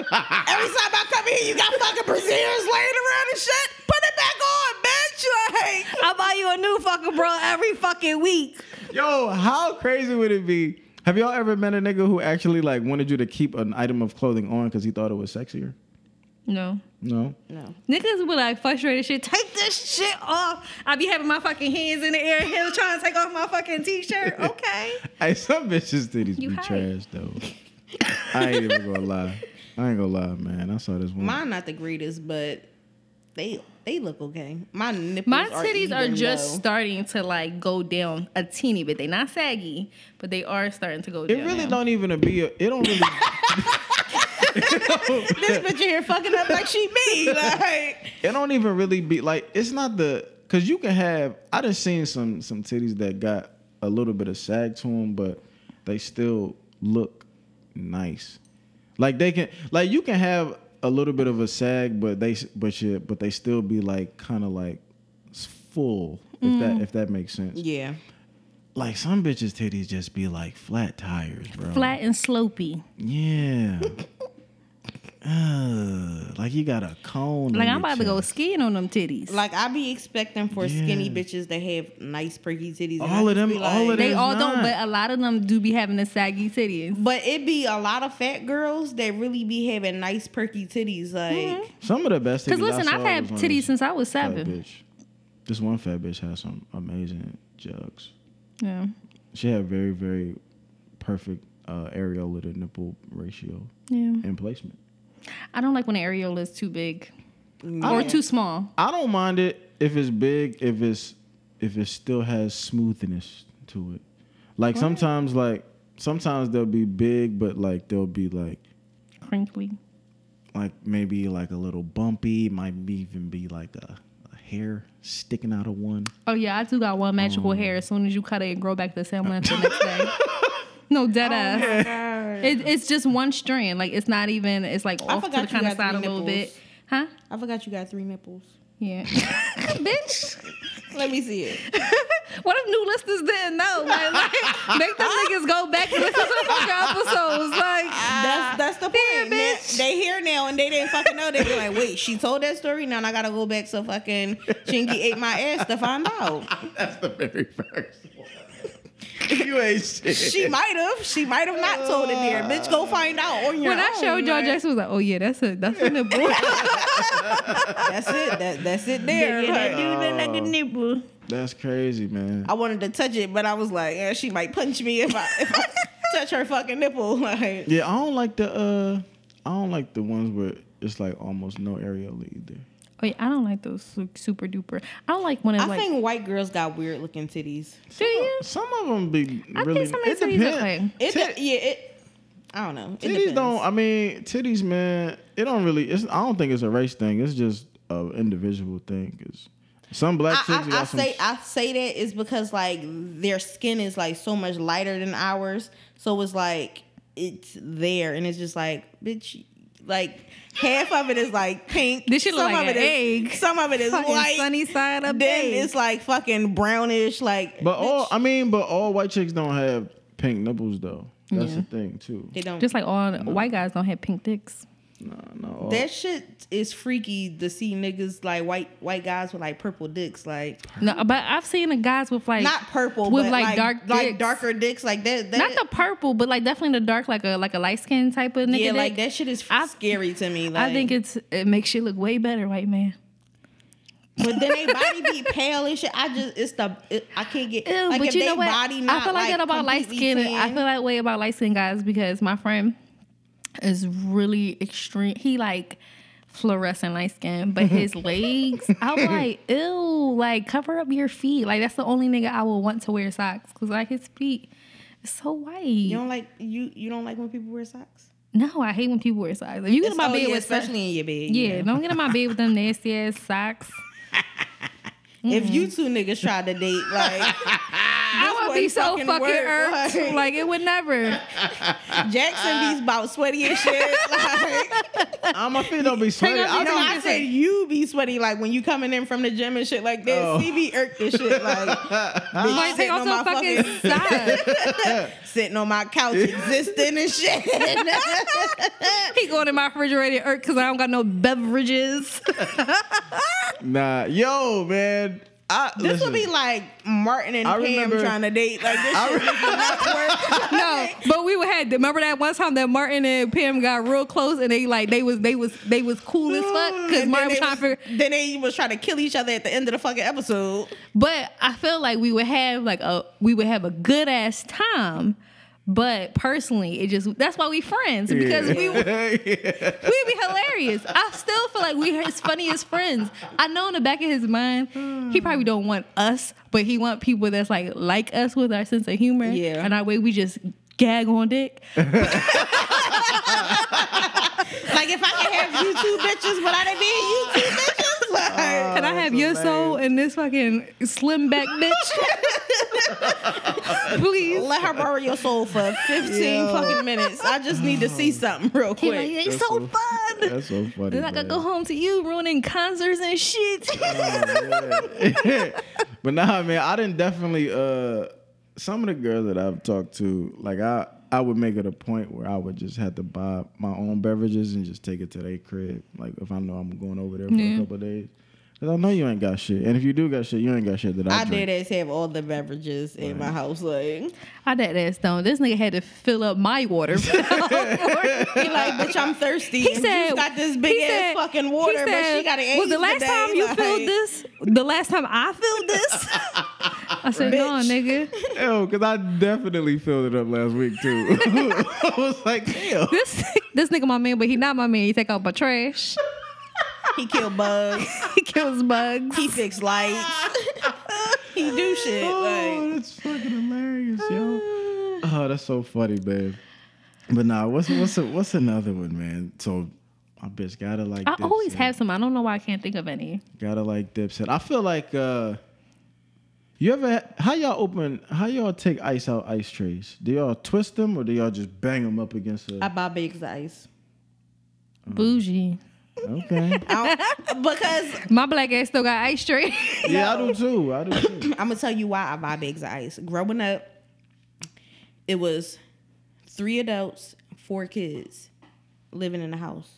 Every time I come here, you got fucking braziers laying around and shit. Put it back on, bitch. Like, I buy you a new fucking bra every fucking week. Yo, how crazy would it be? Have y'all ever met a nigga who actually like wanted you to keep an item of clothing on because he thought it was sexier? No. No. No. Niggas be like frustrated shit. Take this shit off. I be having my fucking hands in the air, him trying to take off my fucking t-shirt. Okay. Hey, some bitches titties You be hype. trash though. I ain't even gonna lie. I ain't gonna lie, man. I saw this one. Mine not the greatest, but they they look okay. My nipples My titties are even just low. starting to like go down a teeny bit. They're not saggy, but they are starting to go it down. It really now. don't even be. A, it don't really. this bitch here fucking up like she me. Like it don't even really be like. It's not the because you can have. I done seen some some titties that got a little bit of sag to them, but they still look nice. Like they can like you can have a little bit of a sag, but they but you but they still be like kind of like s- full. If that mm. if that makes sense. yeah. Like some bitches titties just be like flat tires, bro. flat and slopey. Yeah. Ugh, like you got a cone. Like on I'm your about to go skiing on them titties. Like I be expecting for skinny bitches to have nice perky titties. and All of them- be all of them. they all don't, but a lot of them do be having the saggy titties. But it be a lot of fat girls that really be having nice perky titties. Like Mm-hmm. Some of the best. Because titties I listen, I've had titties since I was fat seven. bitch. This one fat bitch has some amazing jugs. Yeah, She had very very perfect uh, areola to nipple ratio yeah. and placement. I don't like when the areola is too big yeah. or too small. I don't mind it if it's big, if it's if it still has smoothness to it. Like sometimes, like sometimes they'll be big, but like they'll be like Crinkly. like maybe like a little bumpy. Might even be like a, a hair sticking out of one. Oh yeah, I do got one magical Mm. hair. As soon as you cut it, it grow back the same length the next day. No dead Oh ass. It, it's just one strand. Like it's not even. It's like off to forgot the kind of got side a little nipples. bit, huh? I forgot you got three nipples. Yeah, bitch. Let me see it. What if new listeners didn't know? Like, like, make them niggas go back and listen to the fucking episodes. Like, That's that's the point. Damn, Now- bitch. they here now and they didn't fucking know. They be like, wait, she told that story. Now I gotta go back so fucking Chinky ate my ass to find out. That's the very first one. you ain't shit. She might have. She might have not told it there. Bitch, go find out on your when I showed y'all, like, Jackson was like, "Oh yeah, that's a that's a nipple." That's it. That, that's it there. Like, like a nipple. That's crazy, man. I wanted to touch it, but I was like, eh, she might punch me if I if I touch her fucking nipple. Like, Yeah, I don't like the uh I don't like the ones where it's like almost no areola either. Oh yeah, I don't like those su- super duper. I don't like when it's I like. think white girls got weird looking titties. do you? Some of them be I think really some of it the titties depends. okay. It Tit- de- yeah, it. I don't know. It titties depends. don't I mean titties man, it don't really it's I don't think it's a race thing. It's just a individual thing cuz some black I, chicks I, got I some say I say that is because like their skin is like so much lighter than ours, so it's like it's there, and it's just like bitch, like half of it is like pink. This shit look some like of an it is- egg. Some of it is Fucking white. sunny side up then egg. it's like fucking brownish. Like, But all I mean, but all white chicks don't have pink nipples though. That's Yeah. the thing too. they don't. Just like all white guys don't have pink dicks. No, no. that shit is freaky to see niggas like white white guys with like purple dicks, like No, but I've seen the guys with like not purple, with but like, like, dark like darker dicks, like that. that not the purple, but like definitely the dark, like a like a light skin type of nigga. yeah, dick. like that shit is I- scary to me. Like, I think it's it makes you look way better, white man. But then they body be pale and shit. I just it's the it, I can't get Ew, like but if you they know what? body not I feel like, that about light completely skin. I feel that way about light skin guys because my friend is really extreme. He like fluorescent light skin, but his legs, I'm like, ew, like cover up your feet. Like that's the only nigga I would want to wear socks because like his feet is so white. you don't like you you don't like when people wear socks. no, I hate when people wear socks. If you get in my Oh, bed yeah, with especially in your bed. yeah, Yeah. don't get in my bed with them nasty ass socks. If you two niggas try to date, like I would be so fucking, irked. Like, Like it would never. Jackson be about sweaty and shit. Like Uh, my feet don't be sweaty. I your no, I said you be sweaty like when you coming in from the gym and shit like this. Oh. He be irked and shit like Like take sitting off on my fucking socks. sitting on my couch existing and shit. He going in my refrigerator irk because I don't got no beverages. Nah, yo, man. I, This listen, would be like Martin and I Pam remember- trying to date. Like this I shit just would not work. no, but we would had remember that one time that Martin and Pam got real close and they like they was they was they was cool as fuck because Martin then was they trying to then they was trying to kill each other at the end of the fucking episode. But I feel like we would have like a we would have a good ass time. But personally, it just that's why we friends because we yeah. we'd be hilarious. I still feel like we his funniest friends. I know in the back of his mind, he probably don't want us, but he want people that's like like us with our sense of humor. Yeah. And our way we just gag on dick. Like if I could have you two bitches without it being you two bitches, like Can I have your soul and this fucking slim back bitch? Please. let her borrow your soul for fifteen Yo. fucking minutes. I just need to see something real He like, quick. it's That's so so- fun. That's so funny. Then I gotta go home to you ruining concerts and shit. but nah, man, I didn't definitely. uh Some of the girls that I've talked to, like I, I would make it a point where I would just have to buy my own beverages and just take it to their crib. Like if I know I'm going over there for Yeah. a couple of days, because I know you ain't got shit. And if you do got shit, you ain't got shit that I, I drink. did as have all the beverages in my house. Like I that ass though. This nigga had to fill up my water. he like, bitch, I'm thirsty. He and said, Juice got this big ass said- fucking he water, but said, she got an Was the last time you filled this? The last time I filled this? I said, no, Bitch. nigga. Yo, because I definitely filled it up last week too. I was like, damn. This this nigga my man, but he not my man. He take out my trash. He killed bugs. He kills bugs. He fixed lights. he do shit. Oh, Like that's fucking hilarious, yo. Oh, that's so funny, babe. But nah, what's what's a, what's another one, man? So my bitch gotta like. I always Dipset. have some. I don't know why I can't think of any. Gotta like Dipset. I feel like uh you ever how y'all open how y'all take ice out ice trays? Do y'all twist them or do y'all just bang them up against I a buy bags of ice. Bougie. Okay? Because My black ass still got ice tray. yeah, I do too. I do too. I'm gonna tell you why I buy bags of ice. Growing up, it was three adults, four kids living in the house.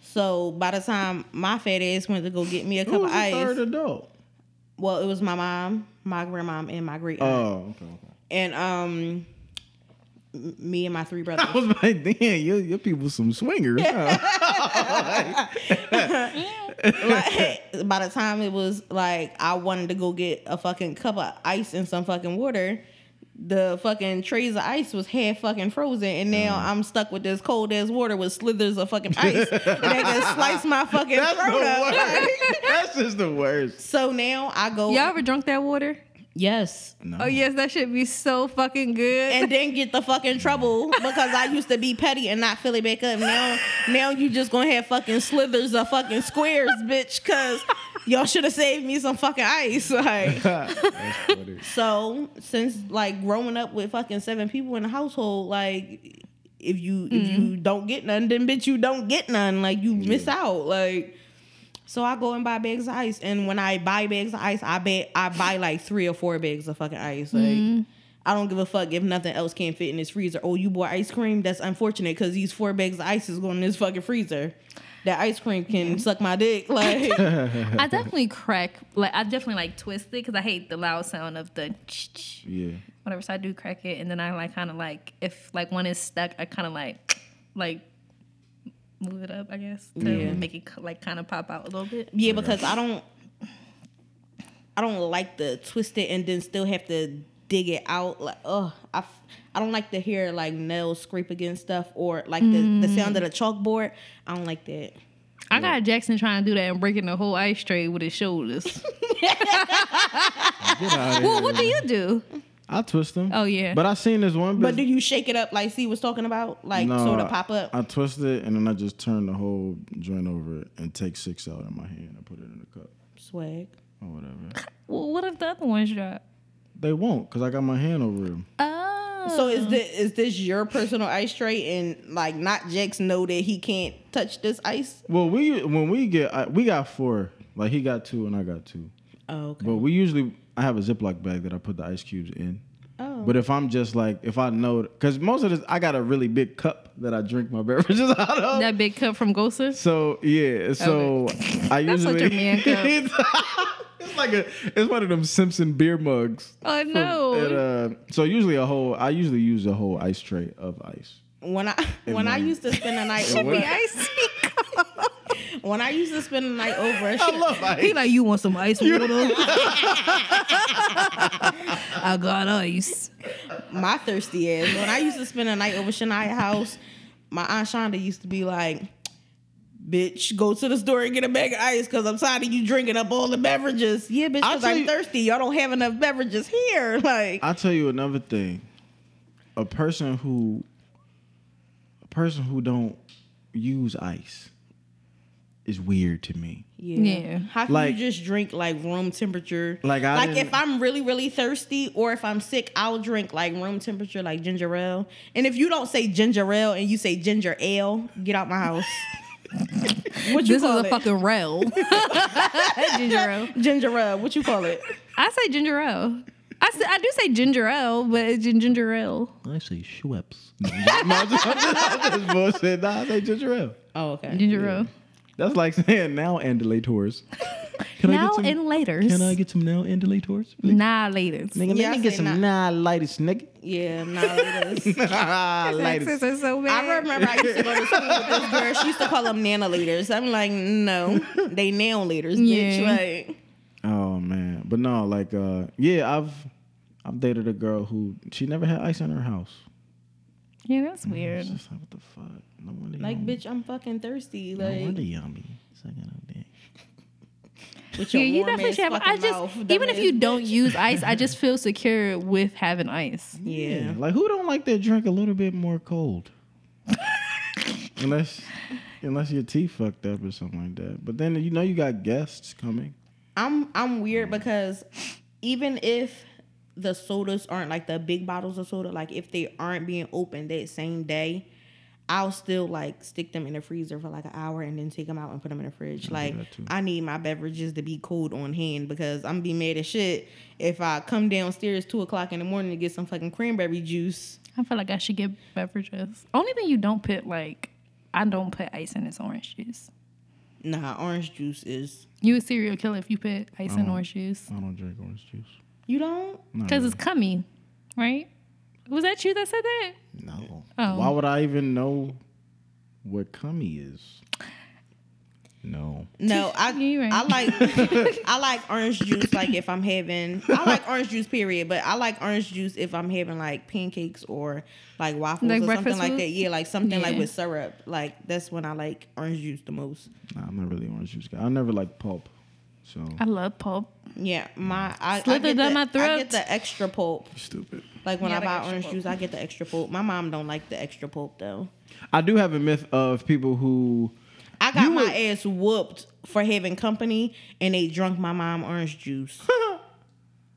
So by the time my fat ass went to go get me a Who cup of the ice, third adult? well, it was my mom, my grandmom, and my great aunt, Oh, okay. okay. and um, m- me and my three brothers. I was like, damn, your, your people some swingers. huh? like, by the time it was like I wanted to go get a fucking cup of ice and some fucking water, the fucking trays of ice was half fucking frozen, and now Uh-huh. I'm stuck with this cold ass water with slithers of fucking ice that can slice my fucking That's the throat up. worst. That's just the worst. So now I go, Y'all ever drunk that water? Yes, No. Oh yes, that should be so fucking good. and then get the fucking trouble because I used to be petty and not fill it back up. Now, now you just gonna have fucking slithers of fucking squares, bitch, because y'all should have saved me some fucking ice. Like, so since like growing up with fucking seven people in the household, like if you if hmm. you don't get none, then bitch you don't get none. Like you miss out. Like so I go and buy bags of ice, and when I buy bags of ice, I bet I buy like three or four bags of fucking ice. Like mm-hmm. I don't give a fuck if nothing else can't fit in this freezer. Oh, you bought ice cream? That's unfortunate because these four bags of ice is going in this fucking freezer. That ice cream can suck my dick. Like I definitely crack. Like I definitely like twist it because I hate the loud sound of the ch-ch, Yeah. whatever. So I do crack it, and then I like kind of like if like one is stuck, I kind of like like move it up, I guess, to Yeah. make it like kind of pop out a little bit. Yeah, because I don't I don't like to twist it and then still have to dig it out. Like, oh, I, f- I don't like to hear like nails scrape against stuff or like the, the sound of the mm-hmm. chalkboard. I don't like that. I got Jackson trying to do that and breaking the whole ice tray with his shoulders. Get out of well, here. what do you do? I twist them. Oh, yeah. But I seen this one. But bitch- do you shake it up like C was talking about? Like No, sort of pop up? I twist it and then I just turn the whole joint over it and take six out in my hand and put it in a cup Swag. or whatever. Well, what if the other ones drop? They won't because I got my hand over them. Oh, So is this is this your personal ice tray and like not Jax know that he can't touch this ice? Well, we when we get we got four. Like he got two and I got two. Oh, okay. But we usually I have a Ziploc bag that I put the ice cubes in. Oh. But if I'm just like if I know because most of this I got a really big cup that I drink my beverages out of. that big cup from Gosa. So yeah, so I That's such usually a man cup. it's like a it's one of them Simpson beer mugs. Oh from- no. and, uh, so usually a whole I usually use a whole ice tray of ice. When I when I used to spend the night one. over, Icy. When I used to spend the night over, I love ice. He like, you want some ice water? I got ice. my thirsty ass. When I used to spend the night over Shania house, my aunt Shonda used to be like, "Bitch, go to the store and get a bag of ice because I'm tired of you drinking up all the beverages." Yeah, bitch, I'll because tell I'm you- thirsty. Y'all don't have enough beverages here. Like, I'll tell you another thing. A person who a person who don't use ice is weird to me. yeah. Yeah. How can Like- you just drink like room temperature? Like, I like if I'm really really thirsty or if I'm sick, I'll drink like room temperature like ginger ale. And if you don't say ginger ale and you say ginger ale, get out my house. what you This is call a it? fucking rail. ginger ale. ginger ale. What you call it? I say ginger ale. I, say, I do say ginger ale, but it's ginger ale. I say Schweppes. no, I'm just, I'm just, I'm just bullshit. Nah, I say ginger ale. Oh, okay. Ginger ale. That's like saying now and andulators. Can Now some, and later. Can I get some now and andulators? Nah, later. Nigga, Yeah, let me get some nah. nah lightest nigga. Yeah, nah, it is. lightest. are so bad. I remember I used to go to school with this girl. She used to call them nanoliters. I'm like, no, they nail leaders, bitch. Yeah. Like, Oh man, but no, like, uh, yeah, I've I've dated a girl who she never had ice in her house. Yeah, that's It's weird. just like, what the fuck? No wonder. like, you bitch, I'm fucking thirsty. No wonder Like, yummy. Sucking on dick. with Yeah, your you definitely should have. I just, mouth, even if you dumbass don't use ice, I just feel secure with having ice. yeah. Like, who don't like their drink a little bit more cold? unless, unless your teeth fucked up or something like that. But then you know you got guests coming. I'm I'm weird mm. because even if the sodas aren't like the big bottles of soda, like if they aren't being opened that same day, I'll still like stick them in the freezer for like an hour and then take them out and put them in the fridge. like. I need my beverages to be cold on hand because I'm be mad as shit if I come downstairs two o'clock in the morning to get some fucking cranberry juice. I feel like I should get beverages. Only thing you don't put like, I don't put ice in this orange juice. Nah, orange juice is You a serial killer if you put ice in orange juice I don't drink orange juice. You don't. Because really. it's cummy, right? Was that you that said that? no. Oh. Why would I even know what cummy is? No. No, I right. I like I like orange juice like if I'm having I like orange juice period, but I like orange juice if I'm having like pancakes or like waffles Like or something breakfast like that. Yeah, like something like with syrup. Like that's when I like orange juice the most. Nah, I'm not really an orange juice guy. I never like pulp. So I love pulp. Yeah, my I, I Slithered get down the, my I get the extra pulp. stupid. Like when Yeah, I buy orange pulp. juice, I get the extra pulp. My mom don't like the extra pulp though. I do have a myth of people who I got my would- ass whooped for having company and they drunk my mom orange juice.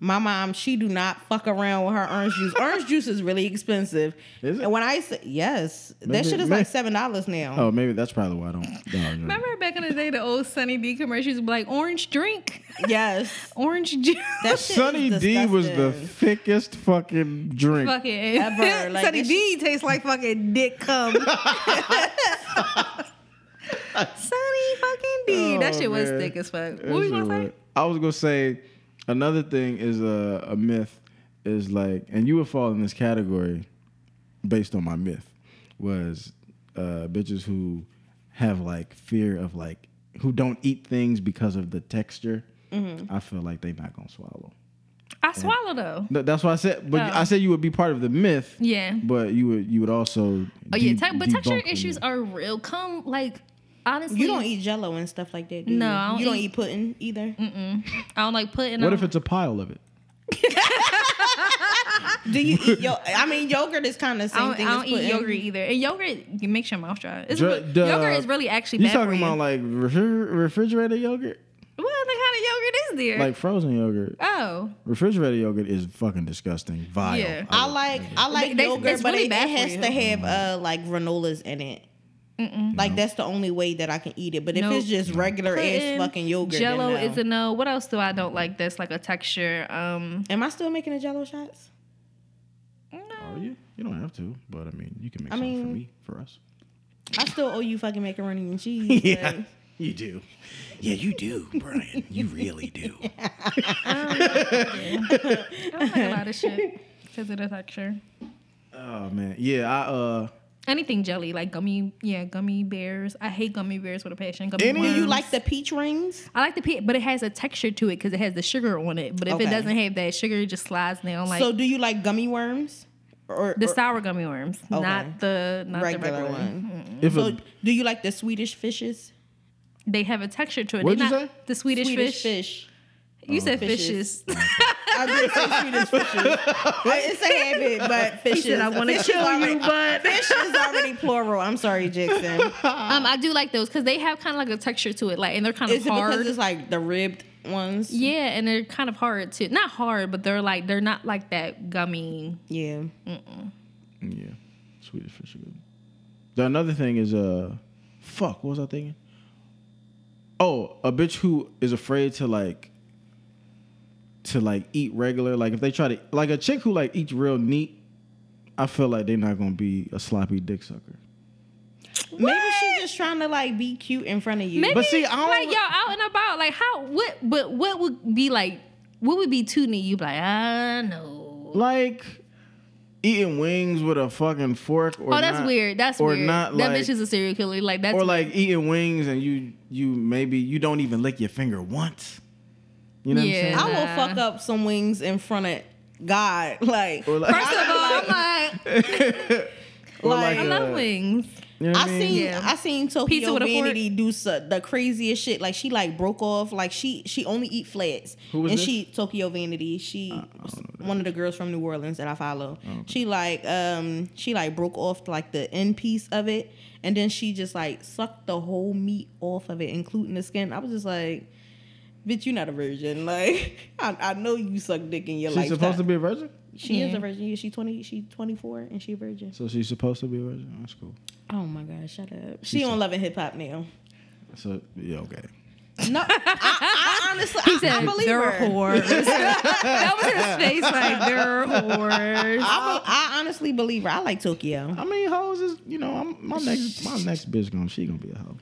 my mom, she do not fuck around with her orange juice. Orange juice is really expensive. Is it? And when I say yes, that shit is may- like seven dollars now. Oh, maybe that's probably why I don't. don't. Remember back in the day, the old Sunny D commercials would like orange drink, Yes. orange juice. That shit Sunny is D was the thickest fucking drink. fucking Ever, like, Sunny that D tastes like fucking dick cum. Sunny fucking D. that Oh, shit was thick as fuck. What were you gonna say? I was gonna say another thing is a, a myth is like, and you would fall in this category based on my myth was uh, bitches who have like fear of like who don't eat things because of the texture. Mm-hmm. I feel like they not gonna swallow. I swallow though. Th- That's why I said, but Oh. I said you would be part of the myth. Yeah. But you would you would also. Oh yeah, te- but texture issues are real. Come like honestly, You don't eat jello and stuff like that, do No, you? I don't you don't eat- eat pudding either. I don't like putting. What if it's a pile of it? Do you eat yo I mean yogurt is kind of the I same don't, thing I don't eat pudding. yogurt either. And yogurt you makes your mouth dry. It's Dr- re- the- yogurt is really actually You bad for talking you. about like refri- refrigerated yogurt, what other kind of yogurt is there? like frozen yogurt? oh, Refrigerated yogurt is fucking disgusting, vile. Yeah. I like I like They- yogurt, but really it, it has to have uh like granolas in it. Like that's the only way that I can eat it. But if Nope. it's just regular ass fucking yogurt, then Jello no. is a no. What else do I don't like? That's like a texture. Um, Am I still making the Jello shots? no. Are you? You don't have to, but I mean, you can make I something for me, for us. I still owe you fucking macaroni and cheese. Yeah. but- You do. Yeah, you do, Brian. You really do. I don't like a lot of shit because of the texture. Oh man. Yeah, I uh Anything jelly, like gummy, yeah, gummy bears. I hate gummy bears with a passion. Gummy Any- Do you like the peach rings? I like the peach, but it has a texture to it because it has the sugar on it. But if Okay. it doesn't have that sugar, it just slides down like so do you like gummy worms? Or, the or sour gummy worms, Okay. not the not regular the regular one? if So a, do you like the Swedish fishes? They have a texture to it. What'd They you not- say? The Swedish, Swedish fish. fish. You said Fishes. fishes. I did say Swedish fishes. it's a habit, but fishes. said, "I wanna Fish kill is you, but-" fish is already plural. I'm sorry, Jackson. um, I do like those because they have kind of like a texture to it, like and they're kind of Is it hard. because it's like the ribbed ones? yeah, and they're kind of hard too. Not hard, but they're like they're not like that gummy. Yeah. yeah, Swedish fish are good. The another thing is uh, fuck. What was I thinking? Oh, a bitch who is afraid to like to like eat regular. Like if they try to like a chick who like eats real neat. I feel like they're not gonna be a sloppy dick sucker. Maybe she's just trying to like be cute in front of you. Maybe But see, I don't- like y'all out and about. Like how? What? But what would be like? What would be too neat? You be like, I know. Like eating wings with a fucking fork. Or Oh, that's not- weird. That's or weird. not that like, bitch is a serial killer. Like that's or like eating wings and you you maybe you don't even lick your finger once. You know Yeah. what I'm saying? I will fuck up some wings in front of God. Like, Or like, First of all, I'm like, or like- I uh, love wings. you know I mean? seen Yeah. I seen Pizza Tokyo with a fork? Vanity do so, the craziest shit. Like she like broke off. Like she she only eat flats. Who was and this? she Tokyo Vanity. She one of the girls from New Orleans that I follow. She like um she like broke off like the end piece of it, and then she just like sucked the whole meat off of it, including the skin. I was just like. Bitch, you're not a virgin. Like I, I know you suck dick in your life. She's life. supposed to be a virgin? She is a virgin. Yeah, she twenty. She twenty four, and she a virgin. So she's supposed to be a virgin? That's cool. Oh my god, shut up. She on Love and Hip Hop now. So yeah, okay. No, I, I honestly, I, Said I believe they're her. whores. that was his face. Like they're whores. I, be- I honestly believe her. I like Tokyo. I mean, hoes is you know, I'm my next my next bitch gonna she gonna be a hoe.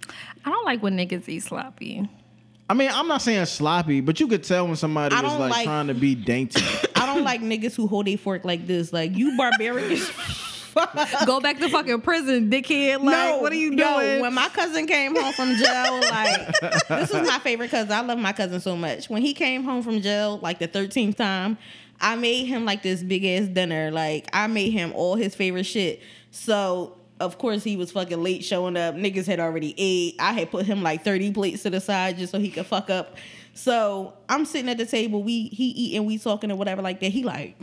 I don't like when niggas eat sloppy. I mean, I'm not saying sloppy, but you could tell when somebody I is like, like- trying to be dainty. I don't like niggas who hold a fork like this. Like you barbarians. Go back to fucking prison, dickhead. Like, no, what are you yo, doing? when my cousin came home from jail, like this is my favorite cousin. I love my cousin so much. When he came home from jail, like the thirteenth time, I made him like this big ass dinner. Like I made him all his favorite shit. So of course he was fucking late showing up. Niggas had already ate. I had put him like thirty plates to the side just so he could fuck up. So I'm sitting at the table. We he eating, we talking or whatever like that. He like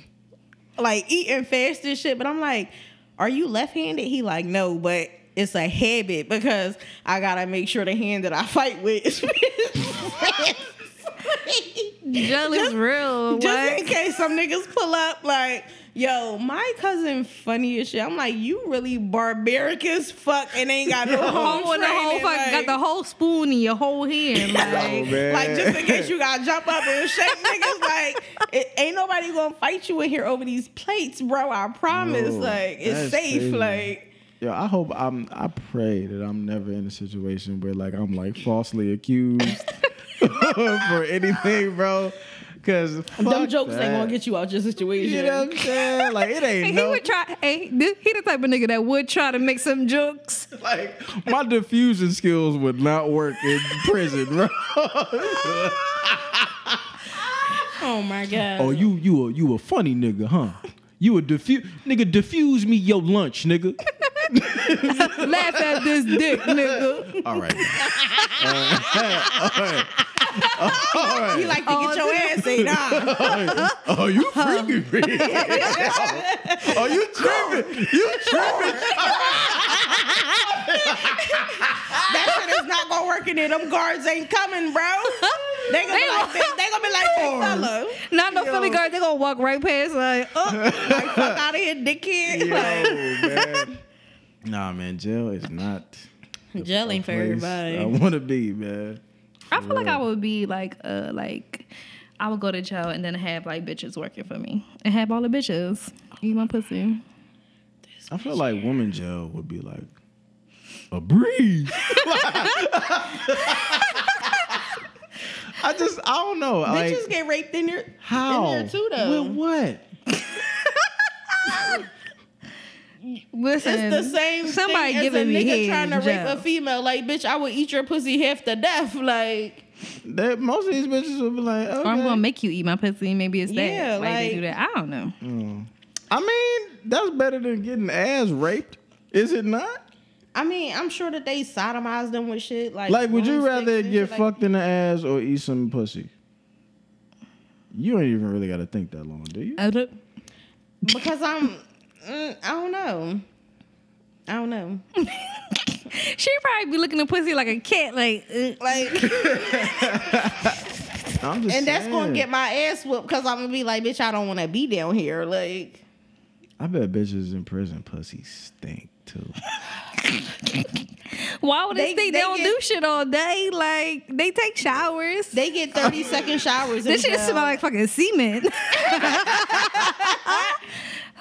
like eating fast and shit. But I'm like, are you left handed? He like, no, but it's a habit because I gotta make sure the hand that I fight with is Jealous real. just what? in case some niggas pull up like, yo, my cousin funny as shit. I'm like, you really barbaric as fuck and ain't got no home oh, Whole, the whole fuck, like- got the whole spoon in your whole hand. Like, Oh. Like just in case you gotta jump up and shake niggas, like it, ain't nobody gonna fight you in here over these plates, bro. I promise. Whoa, like it's safe. crazy. Like Yo, I hope I'm. I pray that I'm never in a situation where like I'm like falsely accused for anything, bro. Cause them jokes ain't gonna get you out of your situation. You know what I'm saying? Like it ain't he no. would try. Hey, he the type of nigga that would try to make some jokes. like my diffusion skills would not work in prison, bro. Oh my god. oh, you you a you a funny nigga, huh? You a diffuse nigga. Diffuse me your lunch, nigga. Laugh at this dick, nigga. All right. Uh, all right. All right. You like to Oh, get your ass ate, huh? Oh, you freaking me. oh, you tripping. You tripping. that shit is not gonna work in there. Them guards ain't coming, bro. They gonna be like, big- they gonna be like, big fella, Not no Philly guard. They gonna walk right past like, oh, like fuck out of here, dickhead. Yo, Like, man. Nah, man, jail is not. jail ain't for everybody. I want to be, man. I feel like I would be like, uh, like I would go to jail and then have like bitches working for me and have all the bitches eat my pussy. I feel like woman jail would be like a breeze. I just I don't know. Like Bitches get raped in there. how? In there too, though. With what? Listen, It's the same Somebody thing giving as a nigga head trying to rape jail. a female. Like, bitch, I would eat your pussy half to death. Like, That most of these bitches will be like, okay. Or I'm gonna make you eat my pussy. Maybe it's that. Yeah, like, they do that. I don't know. Mm. I mean, that's better than getting ass raped, is it not? I mean, I'm sure that they sodomize them with shit. Like, Like, would you rather get like- fucked in the ass or eat some pussy? You ain't even really got to think that long, do you? I don't- Because I'm, mm, I don't know. I don't know. She probably be looking at pussy like a cat. Like, uh, Like, I'm just and that's gonna get my ass whooped because I'm gonna be like, bitch, I don't want to be down here. Like, I bet bitches in prison pussy stink too. why would they, They- think they, they don't get- do shit all day? Like, they take showers. they get 30 second showers. this shit jail. smell like fucking cement.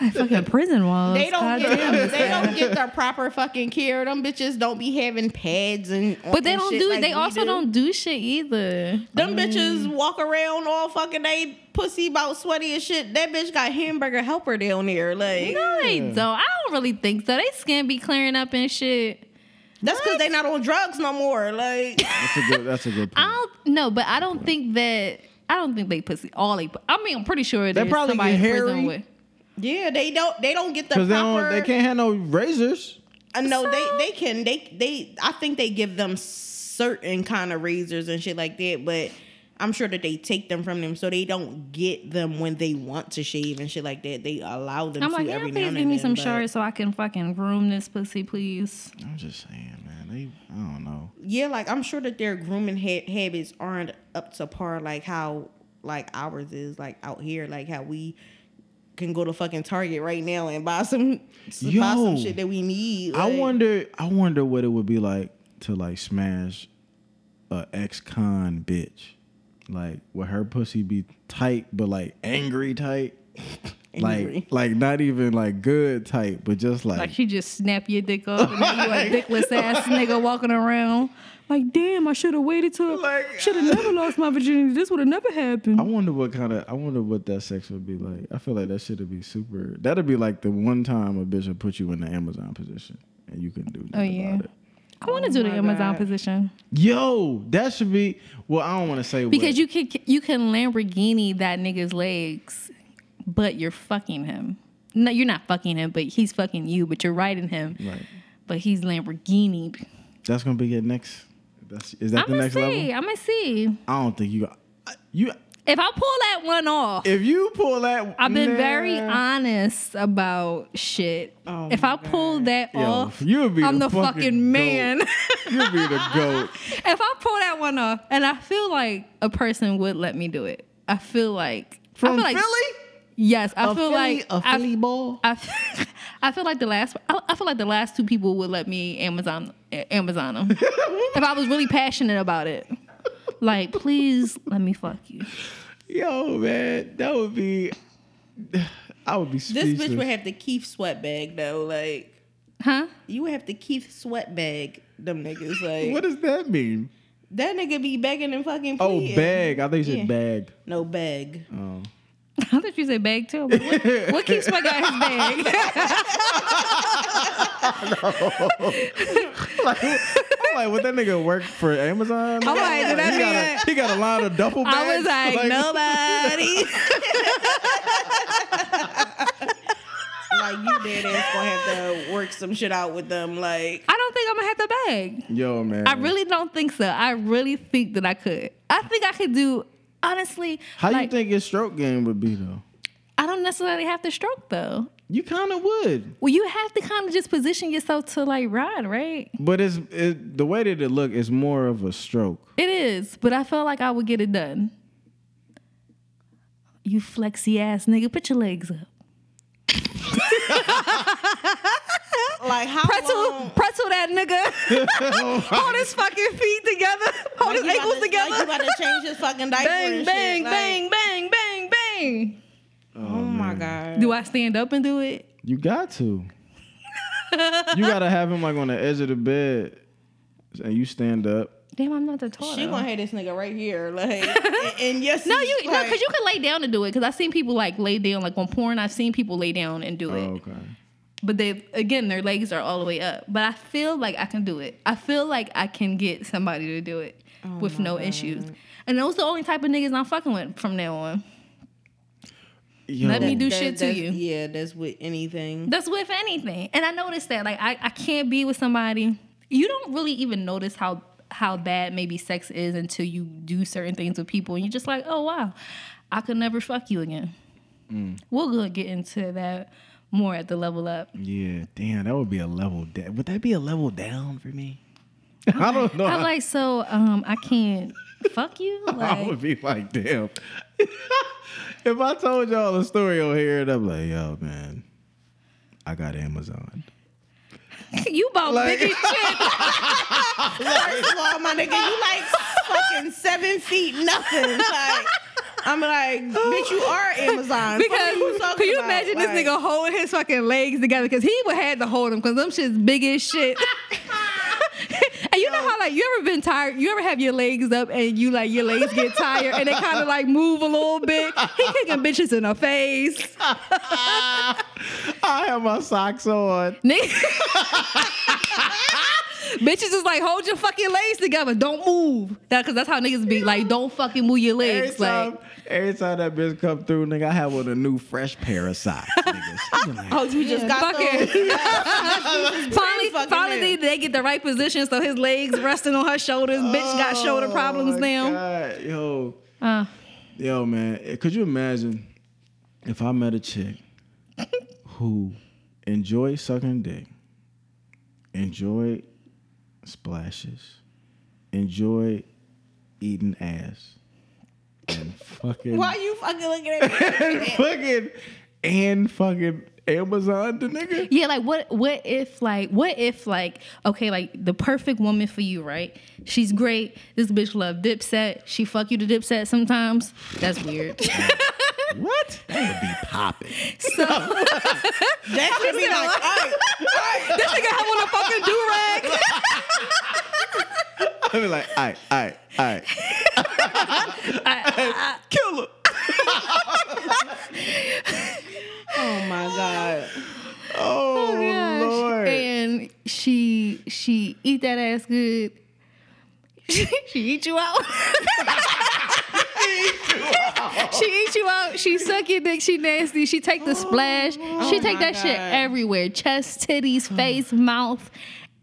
Like fucking prison walls. They don't God get damn, they don't get their proper fucking care. Them bitches don't be having pads and But they and don't shit do. like they also do. don't do shit either. Them bitches walk around all fucking they pussy about sweaty and shit. That bitch got hamburger helper down there. Like No, they don't. I don't really think so. They skin be clearing up and shit. that's because they not on drugs no more. Like That's a good. That's a good I point. don't no, but I don't think that. I don't think they pussy all they. I mean, I'm pretty sure they probably somebody get in prison with. Yeah, they don't they don't get the Because they don't. They can't have no razors. Uh, no, So- they they can they they. I think they give them certain kind of razors and shit like that, but. I'm sure that they take them from them so they don't get them when they want to shave and shit like that. They allow them I'm to like, every yeah, now please and give me then, some but- shorts so I can fucking groom this pussy, please. I'm just saying, man. They. I don't know. Yeah, like I'm sure that their grooming ha- habits aren't up to par like how like ours is like out here, like how we can go to fucking Target right now and buy some buy some shit that we need. I wonder. I wonder what it would be like to like smash a ex-con bitch, like would her pussy be tight but like angry tight, Angry. like like not even like good tight, but just like, Like she just snap your dick off and then you a dickless ass nigga walking around. Like, damn, I should have waited till Like, should have never lost my virginity. This would have never happened. I wonder what kind of I wonder what that sex would be like. I feel like that should have be super. That'd be like the one time a bitch would put you in the Amazon position and you couldn't do nothing Oh, yeah. about it. I want to Oh do the oh Amazon God. position Yo, that should be. Well, I don't want to say because what, you can you can Lamborghini that nigga's legs, but you're fucking him. No, you're not fucking him, but he's fucking you. But you're riding him, Right. but he's Lamborghini. That's gonna be your next. That's is that I'm the next see. level? I'm gonna see I don't think you got uh, you. if I pull that one off. If you pull that, I've been nah, very honest about shit. Oh if I pull that Yo, off, you'll be I'm the the, fucking fucking, man. You'll be the goat. if I pull that one off, and I feel like a person would let me do it. I feel like I From feel like, Philly, Yes, I a feel Philly, like a I- Philly ball. I, f- I feel like the last I, I feel like the last two people would let me Amazon Amazon them if I was really passionate about it. Like, please let me fuck you. Yo, man, that would be. I would be This bitch would have the Keith Sweat bag though. Like Huh? you would have the Keith Sweat bag. Them niggas like what does that mean? that nigga be begging and fucking. Oh, pleading. bag. I think you said Yeah. bag. No bag. Oh. I thought you said bag too. But what, what keeps my guy his bag? like, I'm like, would that nigga work for Amazon? I'm like, did that he, mean got a, he got a line of duffel bags. I was like, nobody. Like you dead ass gonna have to work some shit out with them. Like I don't think I'm gonna have the bag. Yo, man. I really don't think so. I really think that I could. I think I could do. Honestly, How you think your stroke game would be though? I don't necessarily have to stroke though. You kind of would, Well, you have to kind of just position yourself to like ride, right? but it's it, the way that it look is more of a stroke. It is, but I feel like I would get it done. You flexy ass nigga, put your legs up. like how Pretzel, long? pretzel that nigga. Hold his fucking feet together. Hold Like his you about ankles to- together. Like you about to change his fucking diaper bang, and bang, shit. like- bang, bang, bang, bang. Oh, oh my god. Do I stand up and do it? You got to. you gotta have him like on the edge of the bed, and you stand up. Damn, I'm not the tall. She gonna have this nigga right here, like, and, and yes, No, you no, because you can lay down to do it. Because I've seen people like lay down, like on porn. I've seen people lay down and do Oh, it. okay. But they again, their legs are all the way up. But I feel like I can do it. I feel like I can get somebody to do it Oh with no issues. And those the only type of niggas I'm fucking with from now on. Yo, Let me do that- shit to you. Yeah, that's with anything. That's with anything. And I noticed that like I, I can't be with somebody. You don't really even notice how how bad maybe sex is until you do certain things with people and you're just like, oh wow, I could never fuck you again. Mm. We'll go get into that more at the level up. Yeah, damn, that would be a level down. Would that be a level down for me? I don't know. I'm like, so um I can't fuck you? I would be like, damn. if I told y'all a story on here, and I'm like, yo, man, I got Amazon. you bought Like- big as shit. First of all, my nigga, you like fucking seven feet nothing. Like, I'm like, bitch, you are Amazon. Because you can you about? imagine Like, this nigga holding his fucking legs together? Because he would have to hold them because them shit's big as shit. and you know how like you ever been tired? You ever have your legs up and you like your legs get tired and they kind of like move a little bit? He kicking bitches in the face. I have my socks on. Nigga. Bitches is like hold your fucking legs together. Don't move. That cause that's how niggas be like. Don't fucking move your Every legs. time, Like every time that bitch come through, nigga, I have on a new fresh pair of socks. niggas. Like, Oh, you just got fucking- those? finally, fucking finally man. they, they get the right position so his legs resting on her shoulders. Bitch got shoulder problems Oh my now. God. Yo, Uh, yo, man, eh, could you imagine if I met a chick who enjoyed sucking dick, enjoyed splashes, Enjoy eating ass, and fucking Why you fucking looking at me? and fucking and fucking Amazon the nigga. yeah, like what? What if like what if like okay, like the perfect woman for you, right? She's great. This bitch love Dipset. She fuck you to Dipset sometimes. That's weird. What? That would be popping. so That should be like, all right, this nigga have on a fucking do rag. I'd be like, all right, all right, all right. Kill her. oh my god. Oh, oh Lord. And she she eat that ass good. she eat you out. she eat you out. She suck your dick. She nasty. She take the splash. she take that shit everywhere. Chest, titties, face, mouth.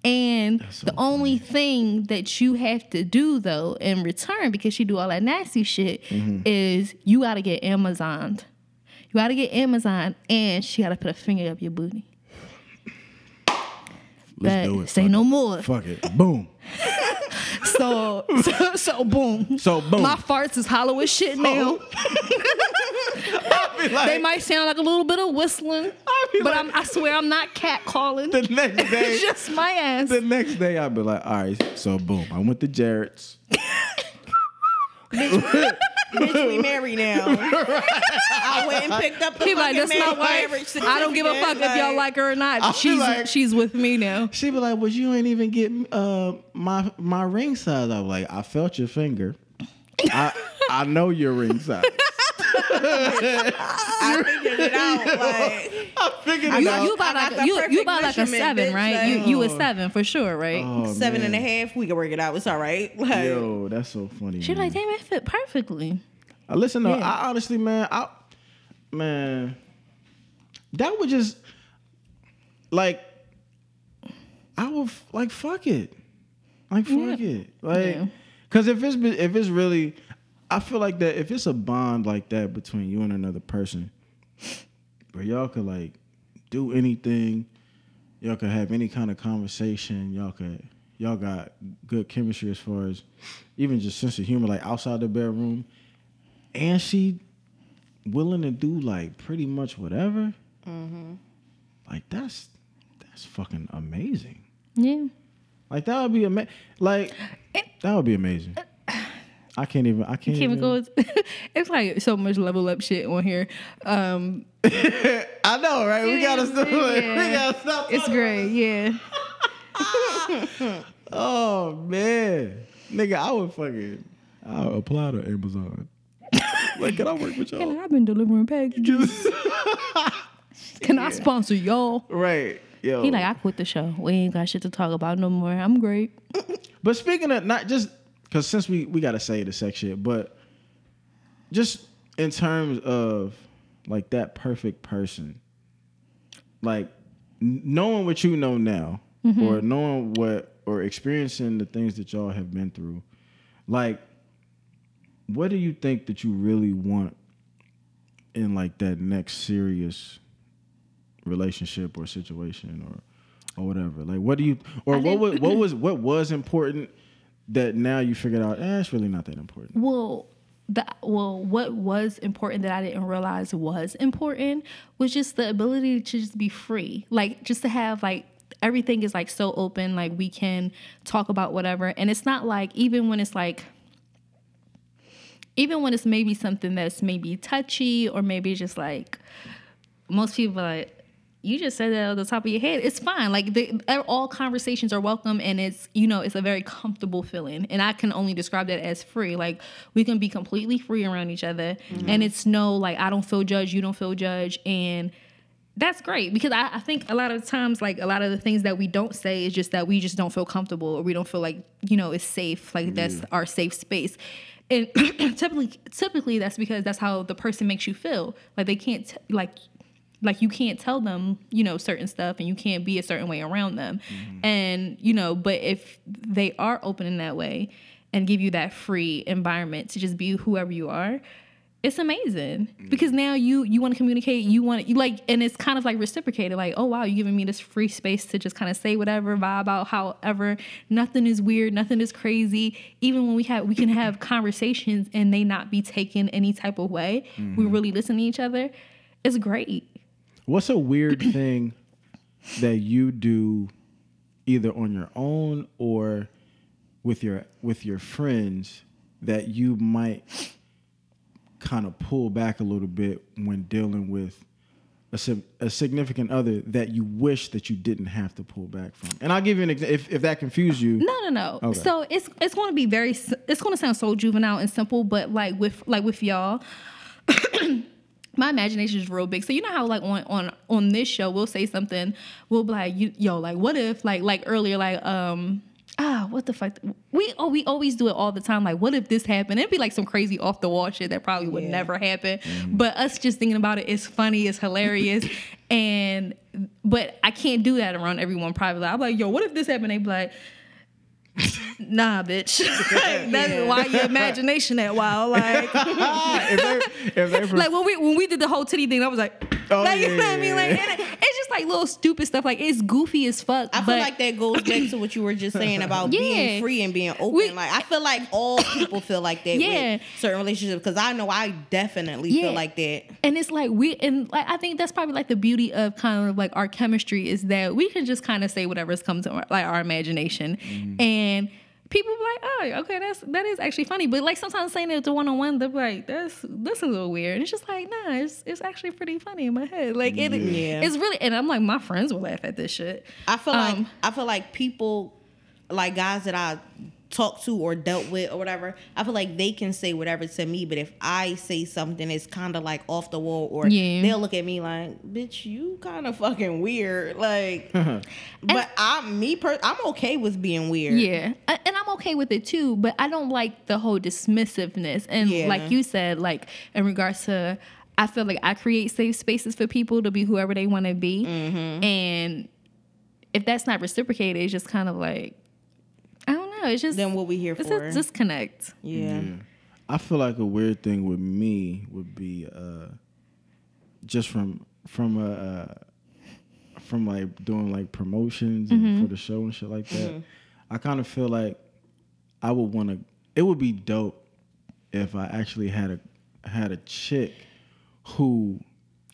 And so the only thing that you have to do though in return, because she do all that nasty shit, Mm-hmm. is you gotta get Amazoned. You gotta get Amazon, and she gotta put a finger up your booty. Let's But do it. say Fuck no it. more. Fuck it. Boom. So, so, so boom. So boom. My farts is hollow as shit oh. now. Like, They might sound like a little bit of whistling, but like- I'm, I swear I'm not cat calling. the next day. It's just my ass. the next day, I'd be like, all right, so boom. I went to Jared's. Bitch, we married now. I went and picked up the He like, fucking that's my wife. I don't give a fuck if y'all like her or I not. She's like- she's with me now. She be like, well, you ain't even get uh, my my ring size. I was like, I felt your finger. I I know your ring size. I figured it out. Like, I figured it You, got- out. you about like the you you perfect about like a seven, bitch, right? You you a seven for sure, right? Oh, seven and a half, we can work it out. It's all right. Like, Yo, that's so funny. She man. like, damn, it fit perfectly. Uh, listen, though, Yeah. I honestly, man, I man, that would just like I would like fuck it, like fuck Yeah. it, like Yeah. because if it's if it's really, I feel like that if it's a bond like that between you and another person, where y'all could like do anything, y'all could have any kind of conversation, y'all could y'all got good chemistry as far as even just sense of humor, like outside the bedroom and she willing to do like pretty much whatever. Mm-hmm. Like that's that's fucking amazing. Yeah. Like that would be amazing. Like that would be amazing. I can't even. I can't. Even, chemicals. it's like so much level up shit on here. Um, I know, right? We gotta stop. Yeah. We gotta stop. it's great, yeah. Oh man, nigga, I would fucking. I'll apply to Amazon. like, can I work with y'all? I've been delivering packages. Can I sponsor y'all? Right. Yo. He like, I quit the show. We ain't got shit to talk about no more. I'm great. But speaking of not just because since we we gotta say the sex shit, but just in terms of like that perfect person, like knowing what you know now, mm-hmm. or knowing what or experiencing the things that y'all have been through, like what do you think that you really want in like that next serious relationship or situation or or whatever? Like what do you or what was what was what was important that now you figured out eh, it's really not that important Well, the well, what was important that I didn't realize was important was just the ability to just be free, like just to have like everything is like so open, like we can talk about whatever, and it's not like even when it's like. Even when it's maybe something that's maybe touchy or maybe just like most people like you just said that on the top of your head. It's fine. Like the, all conversations are welcome, and it's you know it's a very comfortable feeling. And I can only describe that as free. Like we can be completely free around each other, mm-hmm. and it's no like I don't feel judged, you don't feel judged, and that's great because I, I think a lot of times like a lot of the things that we don't say is just that we just don't feel comfortable or we don't feel like you know it's safe. Like mm-hmm. that's our safe space. And typically, typically that's because that's how the person makes you feel. Like they can't t- like like you can't tell them you know certain stuff and you can't be a certain way around them. Mm-hmm. And you know but if they are open in that way and give you that free environment to just be whoever you are it's amazing. Mm. Because now you you want to communicate you want you like and it's kind of like reciprocated like oh wow you're giving me this free space to just kind of say whatever vibe out however. Nothing is weird nothing is crazy. Even when we have we can have conversations and they not be taken any type of way we mm-hmm. really listen to each other it's great what's a weird thing that you do either on your own or with your with your friends that you might kind of pull back a little bit when dealing with a, a significant other that you wish that you didn't have to pull back from and i'll give you an example if, if that confused you No, no, no. Okay. So it's it's going to be very. It's going to sound so juvenile and simple, but like with like with y'all, my imagination is real big. So you know how like on on on this show we'll say something, we'll be like, yo, like what if like like earlier like um. Ah, what the fuck? We oh, we always do it all the time. Like, what if this happened? It'd be like some crazy off the wall shit that probably would Yeah. never happen. But us just thinking about it is funny, it's hilarious, and but I can't do that around everyone privately. I'm like, yo, what if this happened? They be like, nah, bitch. That's why your imagination that wild. Like, if they, if they from- like when we when we did the whole titty thing, I was like, Oh, like, you yeah, know what I mean? Like, it- it's just like little stupid stuff. Like it's goofy as fuck. I feel like that goes back to what you were just saying about Yeah. being free and being open. We- like I feel like all people feel like that Yeah. with certain relationships because I know I definitely Yeah. feel like that. and it's like we and like I think that's probably like the beauty of kind of like our chemistry is that we can just kind of say whatever's come to our, like our imagination, mm-hmm. and people be like, oh, okay, that's that is actually funny. But like sometimes saying it to one on one, they're like, that's that's a little weird. And it's just like, nah, it's it's actually pretty funny in my head. Like it, Yeah. it's really, and I'm like, my friends will laugh at this shit. I feel like Um, I feel like people like guys that I talk to or dealt with or whatever, I feel like they can say whatever to me, but if I say something it's kind of like off the wall or Yeah. they'll look at me like, "Bitch, you kind of fucking weird." Like but I'm me per I'm okay with being weird. Yeah, and I'm okay with it too, but I don't like the whole dismissiveness. And Yeah. like you said, like in regards to, I feel like I create safe spaces for people to be whoever they want to be, Mm-hmm. and if that's not reciprocated, it's just kind of like, I don't know. It's just Then what we here it's for? a disconnect. yeah. I feel like a weird thing with me would be uh, just from from uh, uh, from like doing like promotions and for the show and shit like that. I kind of feel like I would want to. It would be dope if I actually had a had a chick who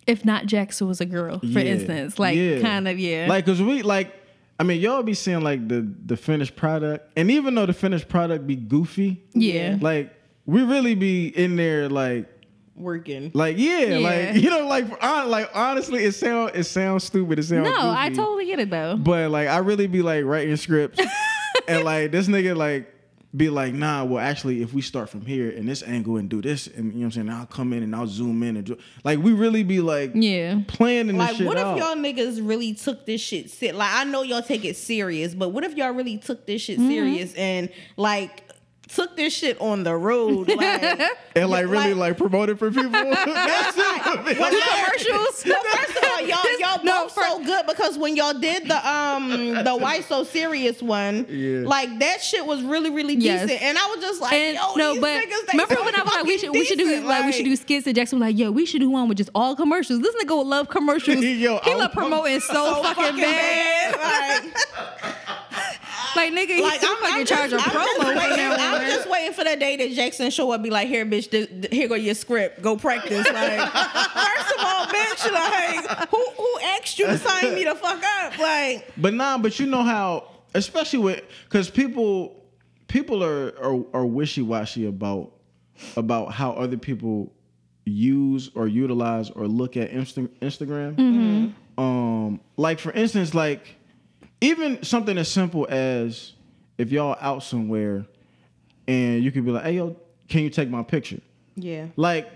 If not Jackson was a girl, for yeah, instance, like yeah. kind of yeah, Like, cause we like, I mean, y'all be seeing like the the finished product, and even though the finished product be goofy, Yeah. like we really be in there like Working. like yeah, Yeah. like you know like like honestly it sound it sounds stupid it sounds No, I totally get it though. but like I really be like writing scripts and like this nigga like be like nah well actually if we start from here and this angle and do this and you know what I'm saying I'll come in and I'll zoom in and do like we really be like Yeah. planning this Like, shit what if out. y'all niggas really took this shit sit? Like, I know y'all take it serious, but what if y'all really took this shit Mm-hmm. serious and like took this shit on the road? Like, and like really like- like promote it for people. That's right. When commercials. No, first of all, y'all y'all No, both so good because when y'all did the um the why so serious one, Yeah. like that shit was really really Yes. decent, and I was just like, And yo, no, these but niggas, remember so when I was like, we fucking should we should do decent, like, we should do skits and Jackson was like, yo, we should do one with just all commercials. This nigga would love commercials. Yo, he I love promoting so, so fucking, bad. Like, Like nigga, like you I'm, fucking I'm charge just, a I'm just promo for waiting, that I'm just waiting for the day that Jackson show up, be like, here, bitch, th- th- here go your script, go practice. Like, first of all, bitch, like, who who asked you to sign me the fuck up? Like, But nah, but you know how, especially with, because people, people are are, are wishy washy about about how other people use or utilize or look at Insta- Instagram. Um, like for instance, like even something as simple as if y'all out somewhere and you could be like, "Hey, yo, can you take my picture?" yeah, like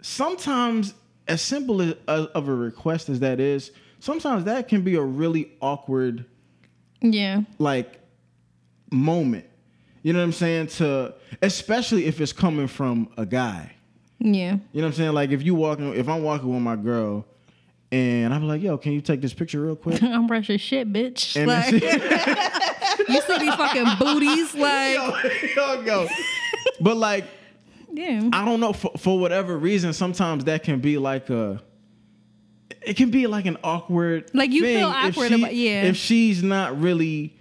sometimes as simple as, as of a request as that is sometimes that can be a really awkward Yeah. like moment you know what i'm saying to especially if it's coming from a guy Yeah. you know what i'm saying like if you walking if i'm walking with my girl and i'm like yo can you take this picture real quick I'm brushing shit, bitch. and like, you see these fucking booties, like, she, yo, yo, go. but like yeah. I don't know for, for whatever reason. Sometimes that can be like a, it can be like an awkward. Like, you thing feel awkward she- about- yeah. If she's not really,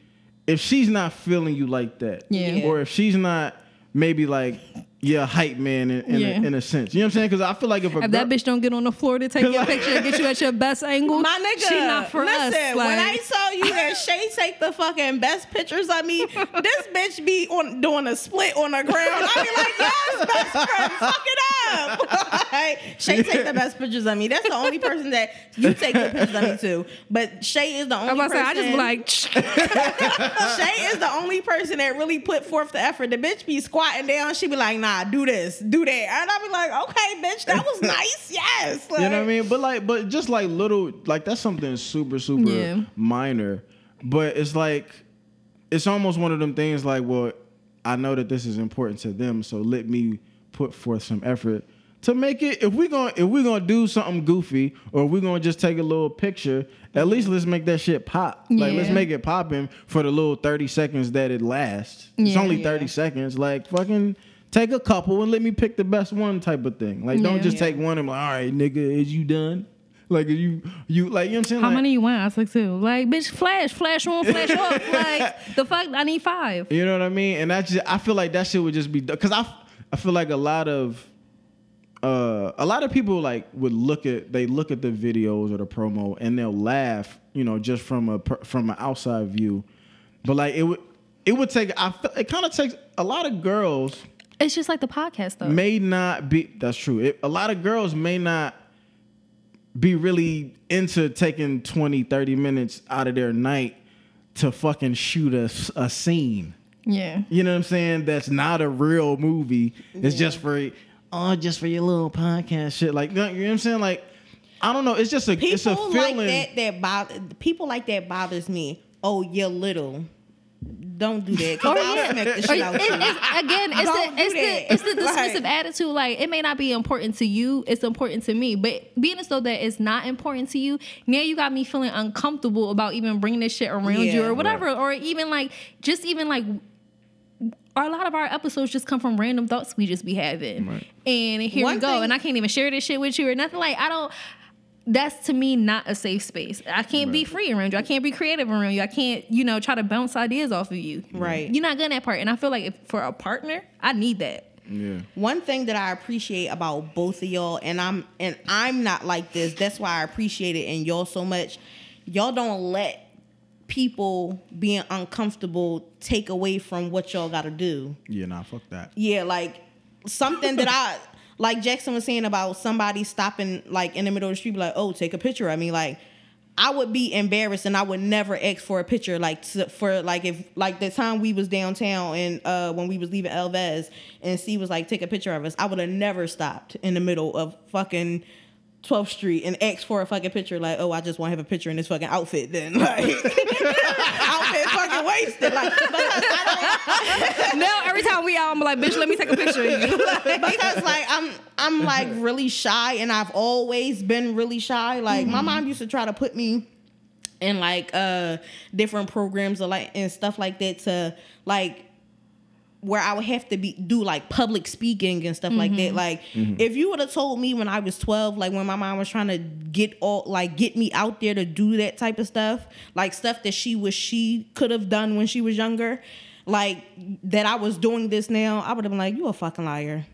if she's not feeling you like that, Yeah. or if she's not maybe like yeah hype man in, in, Yeah. a, in a sense. You know what I'm saying? Because I feel like if a If girl, that bitch don't get on the floor to take your Like- picture and get you at your best angle, my nigga. she not for listen, us. when I saw you that Shay take the fucking best pictures of me, this bitch be on doing a split on the ground. I be like, yes, best friend, fuck it up. like, Shay take the best pictures of me. That's the only person that you take the pictures of me too. But Shay is the only I'm about to say, person. I just be like, Shay is the only person that really put forth the effort. The bitch be squatting down. She be like, nah, do this, do that. And I be like, okay, bitch, that was nice. Yes. you know what I mean? But like, but just like little, like that's something super super Yeah. minor. But it's like, it's almost one of them things. Like, well, I know that this is important to them, so let me put forth some effort to make it. If we're gonna if we're gonna do something goofy, or we're gonna just take a little picture, at least let's make that shit pop. Like, let's make it popping for the little thirty seconds that it lasts. it's Yeah. only thirty seconds. Like, fucking. Take a couple and let me pick the best one type of thing. Like, don't Yeah. just Yeah. take one and be like, all right, nigga, is you done? Like, are you you like you know what I'm saying? how Like, many you want? I was like, two. Like, bitch, flash, flash on, flash off. Like, the fuck, I need five. You know what I mean? And that's just I feel like that shit would just be because I I feel like a lot of uh a lot of people like would look at they look at the videos or the promo and they'll laugh you know just from a from an outside view, but like it would it would take I feel, it kind of takes a lot of girls It's just like the podcast, though. may not be that's true. It, a lot of girls may not be really into taking 20 30 minutes out of their night to fucking shoot a, a scene. yeah. You know what I'm saying? That's not a real movie. It's just for oh, just for your little podcast shit. Like you know what I'm saying? Like I don't know. It's just a it's a people feeling. like that that bother people like that bothers me. Oh, you're little. Don't do that. Cause I'll smack the Or shit out it- you. it's, again, it's Don't the it's that. the it's the dismissive Like- attitude. Like it may not be important to you, it's important to me. But being as though that it's not important to you, now you got me feeling uncomfortable about even bringing this shit around you or whatever, or even like just even like. Or a lot of our episodes just come from random thoughts we just be having, Right. and here One we go. thing- and I can't even share this shit with you or nothing. Like I don't. That's to me not a safe space. I can't be free around you. I can't be creative around you. I can't, you know, try to bounce ideas off of you. Right. You're not good at that part. And I feel like if, for a partner, I need that. yeah. One thing that I appreciate about both of y'all, and I'm and I'm not like this. That's why I appreciate it in y'all so much. Y'all don't let people being uncomfortable take away from what y'all got to do. Yeah, nah, fuck that. Yeah, like something that I like Jackson was saying about somebody stopping like in the middle of the street, like, oh, take a picture of me. Like, I would be embarrassed and I would never ask for a picture. Like to, for like if like the time we was downtown and uh when we was leaving El Vez and C was like take a picture of us, I would have never stopped in the middle of fucking 12th Street and asked for a fucking picture. Like, oh, I just want to have a picture in this fucking outfit. Then like outfit fucking wasted. Like because I don't now every time we out, I'm like, bitch, let me take a picture of you. because like I'm I'm like really shy and I've always been really shy. Like my mom used to try to put me in like uh different programs or like and stuff like that to like where I would have to be do like public speaking and stuff like that. Mm-hmm. Like mm-hmm. if you would have told me when I was 12, like when my mom was trying to get all like get me out there to do that type of stuff, like stuff that she was she could have done when she was younger, like that I was doing this now, I would have been like, You a fucking liar.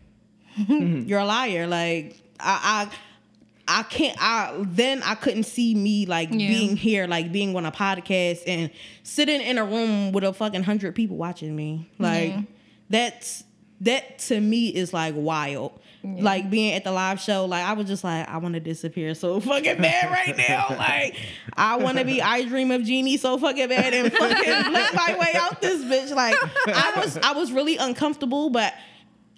Mm-hmm. You're a liar. Like I I I can't I then I couldn't see me like Yeah. being here, like being on a podcast and sitting in a room with a fucking hundred people watching me. Like. That's that to me is like wild. Like being at the live show, like I was just like, I want to disappear so fucking bad right now. Like I want to be I dream of Jeannie so fucking bad and fucking blink my way out this bitch. Like I was, I was really uncomfortable, but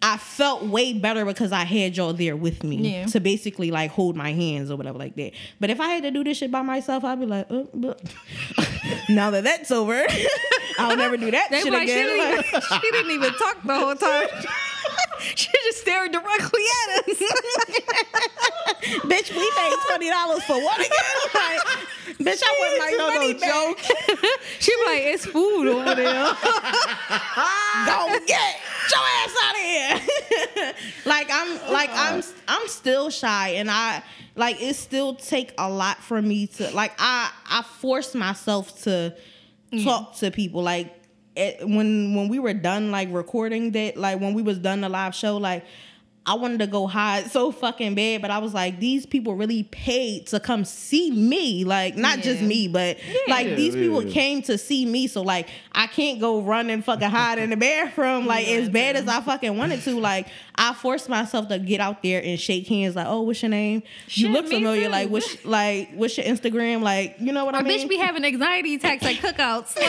I felt way better because I had y'all there with me Yeah. to basically like hold my hands or whatever like that. But if I had to do this shit by myself, I'd be like, uh, but now that that's over, I'll never do that They shit like, she, again. didn't even, she didn't even talk the whole time. she just stared directly at us. bitch, we paid twenty dollars for what again? Like, bitch, I want my No, no money back. joke. she be like, it's food over there. Go get your ass out of here. like I'm like oh, I'm I'm still shy and I like it still take a lot for me to like I I force myself to mm. talk to people like it, when when we were done like recording that like when we was done the live show like I wanted to go hide so fucking bad, but I was like, these people really paid to come see me. Like, not just me, but like Yeah, these people came to see me. So like I can't go run and fucking hide in the bathroom like as bad as I fucking wanted to. Like I forced myself to get out there and shake hands. Like, oh, what's your name? you look familiar. too. Like, what's like what's your Instagram? Like, you know what I Our mean? bitch be having anxiety attacks at cookouts.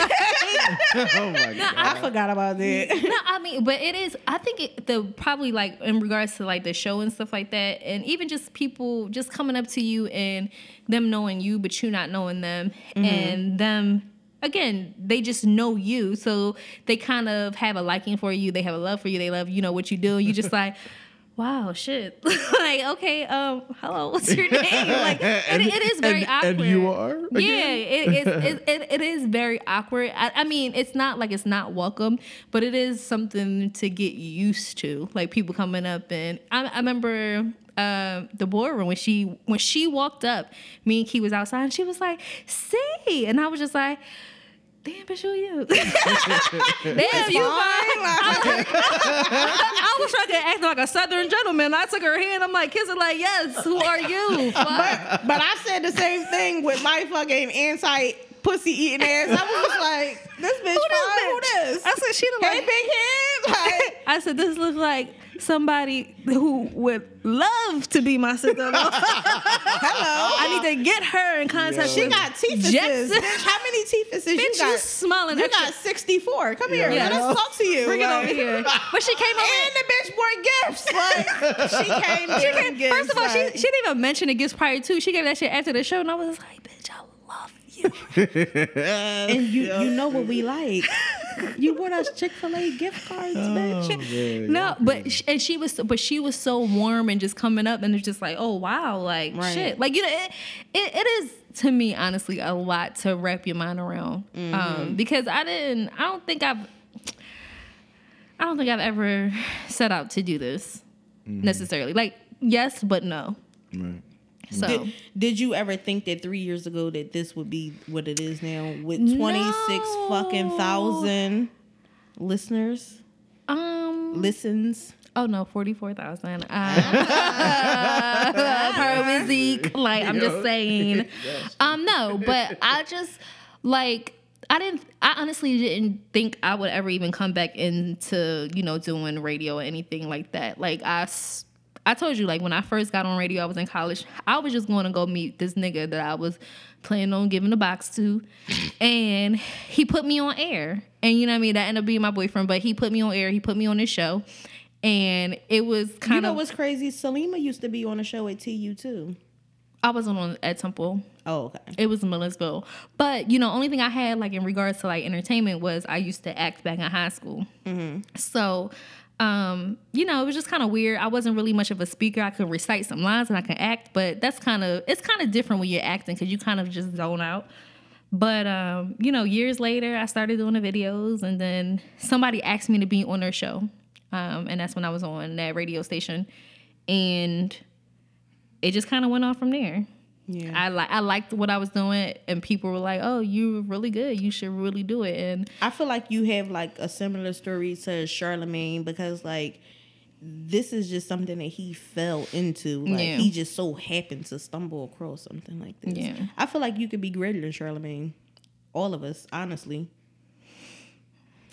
Oh my god. I forgot about that. no, I mean, but it is. I think it, the probably like in regards to like the show and stuff like that, and even just people just coming up to you and them knowing you, but you not knowing them, mm-hmm. and them again, they just know you, so they kind of have a liking for you. They have a love for you. They love you know what you do. You just like. Wow, shit. like, okay, um, hello, what's your name? Like, it, it is very and- awkward. and you are, Yeah, again? it, it, it, it, it is very awkward. I, I mean, it's not like it's not welcome, but it is something to get used to. Like people coming up and I, I remember um, the boardroom when she when she walked up, me and Key was outside and she was like, "See," and I was just like. Damn, but who you? Damn, you fine. I was trying to act like a southern gentleman. I took her hand. I'm like, kissing, like, yes, who are you? Fuck. but I said the same thing with my fucking anti pussy eating ass. I was like, this bitch fine. Who this? I said, she look Hey, like, big head. Like, I said, this looks like somebody who would love to be my sister. Hello. I need to get her in contact she with got teethuses. Jackson. Bitch, how many teethuses you Bitch, you got? smiling You extra. got 64. Come here. Yeah. Let us talk to you. Bring it over here. But she came over. And the bitch brought gifts. Like, she came She there came, with gifts. first of all, she, like- she didn't even mention the gifts prior to. She gave that shit after the show, and I was like, bitch, I love you. and you you know what we like. You brought us Chick Fil A gift cards, bitch. No, but sh- and she was, but she was so warm and just coming up, and it's just like, oh wow, like Right. shit, like you know, it, it, it is to me honestly a lot to wrap your mind around, um, because I didn't, I don't think I've, I don't think I've ever set out to do this necessarily. Like yes, but no. Right. So Did, did you ever think that three years ago that this would be what it is now with twenty six No. fucking thousand listeners um, listens? Oh no, forty four thousand. Uh, Zeke. Like I'm just saying. Um, no, but I just like I didn't. I honestly didn't think I would ever even come back into you know doing radio or anything like that. Like I, s- I told you like when I first got on radio, I was in college. I was just going to go meet this nigga that I was planning on giving the box to, and he put me on air. And you know what I mean. That ended up being my boyfriend, but he put me on air. He put me on this show, and it was kind of. You know of. what's crazy? Salima used to be on a show at TU too. I wasn't on at Temple. Oh, okay. It was in Millersville. But, you know, only thing I had like in regards to like entertainment was I used to act back in high school. Mm-hmm. So, um, you know, it was just kind of weird. I wasn't really much of a speaker. I could recite some lines and I can act, but that's kind of, it's kind of different when you're acting because you kind of just zone out. But, um, you know, years later, I started doing the videos and then somebody asked me to be on their show. Um, and that's when I was on that radio station. And it just kind of went on from there. Yeah. I like I liked what I was doing, and people were like, "Oh, you're really good. You should really do it." And I feel like you have like a similar story to Charlamagne because like this is just something that he fell into. Like Yeah. he just so happened to stumble across something like this. Yeah. I feel like you could be greater than Charlamagne. All of us, honestly.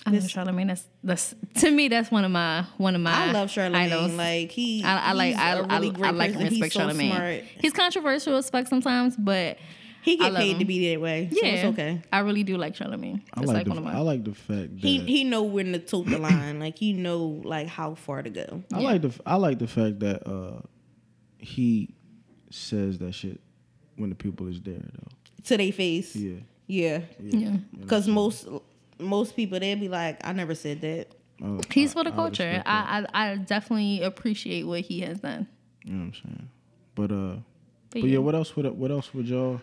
I know Charlamagne. That's that's to me. That's one of my one of my. I love Charlamagne. idols. Like he, I, I like he's I, a really I, great I like person. and respect he's so Charlamagne. smart. He's controversial as fuck sometimes, but He I get love paid him. to be that way. So yeah, it's okay. I really do like Charlamagne. I like, like, the, one of my. I like the fact that He he know when to tote the line. Like he know like how far to go. I like the I like the fact that uh he says that shit when the people is there though. To their face. Yeah. Yeah. yeah. Because most most people they'd be like, I never said that. Uh, He's I- for the culture. I, I I definitely appreciate what he has done. You know what I'm saying? But uh But, but yeah, what else would what else would y'all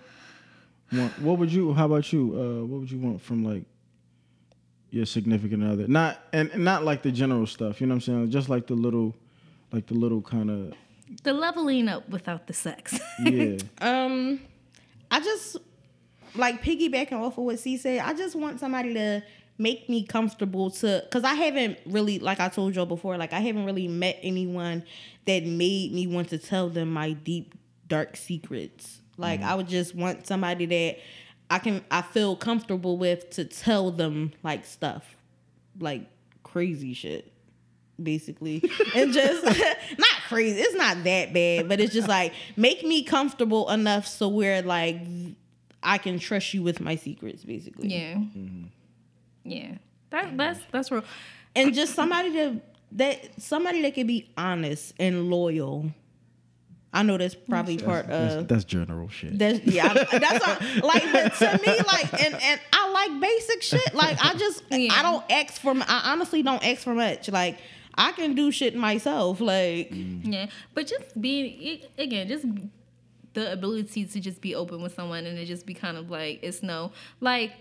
want what would you how about you? Uh what would you want from like your significant other? Not and, and not like the general stuff, you know what I'm saying? Just like the little like the little kind of the leveling up without the sex. yeah. Um, I just like piggybacking off of what C said. I just want somebody to make me comfortable to, cause I haven't really, like I told y'all before, like I haven't really met anyone that made me want to tell them my deep dark secrets. Like mm-hmm. I would just want somebody that I can, I feel comfortable with to tell them like stuff, like crazy shit basically and just not crazy it's not that bad but it's just like make me comfortable enough so where like i can trust you with my secrets basically yeah, mm-hmm. yeah. That that's that's real. and just somebody to that somebody that can be honest and loyal i know that's probably part That's, of that's general shit. That's yeah, that's a, like but to me like and and I like basic shit. Like I just Yeah. I don't ask for I honestly don't ask for much. Like I can do shit myself. Like Yeah, but just being again, just the ability to just be open with someone and it just be kind of like it's no like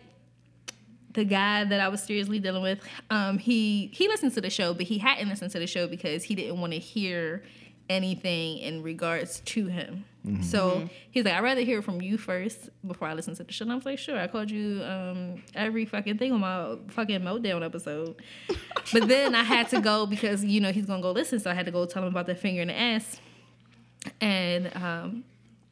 the guy that I was seriously dealing with. Um, he he listened to the show, but he hadn't listened to the show because he didn't want to hear anything in regards to him. So he's like, I'd rather hear from you first before I listen to the show. And I was like, sure. I called you um, every fucking thing on my fucking meltdown episode. but then I had to go because you know he's gonna go listen, so I had to go tell him about the finger in the ass. And um,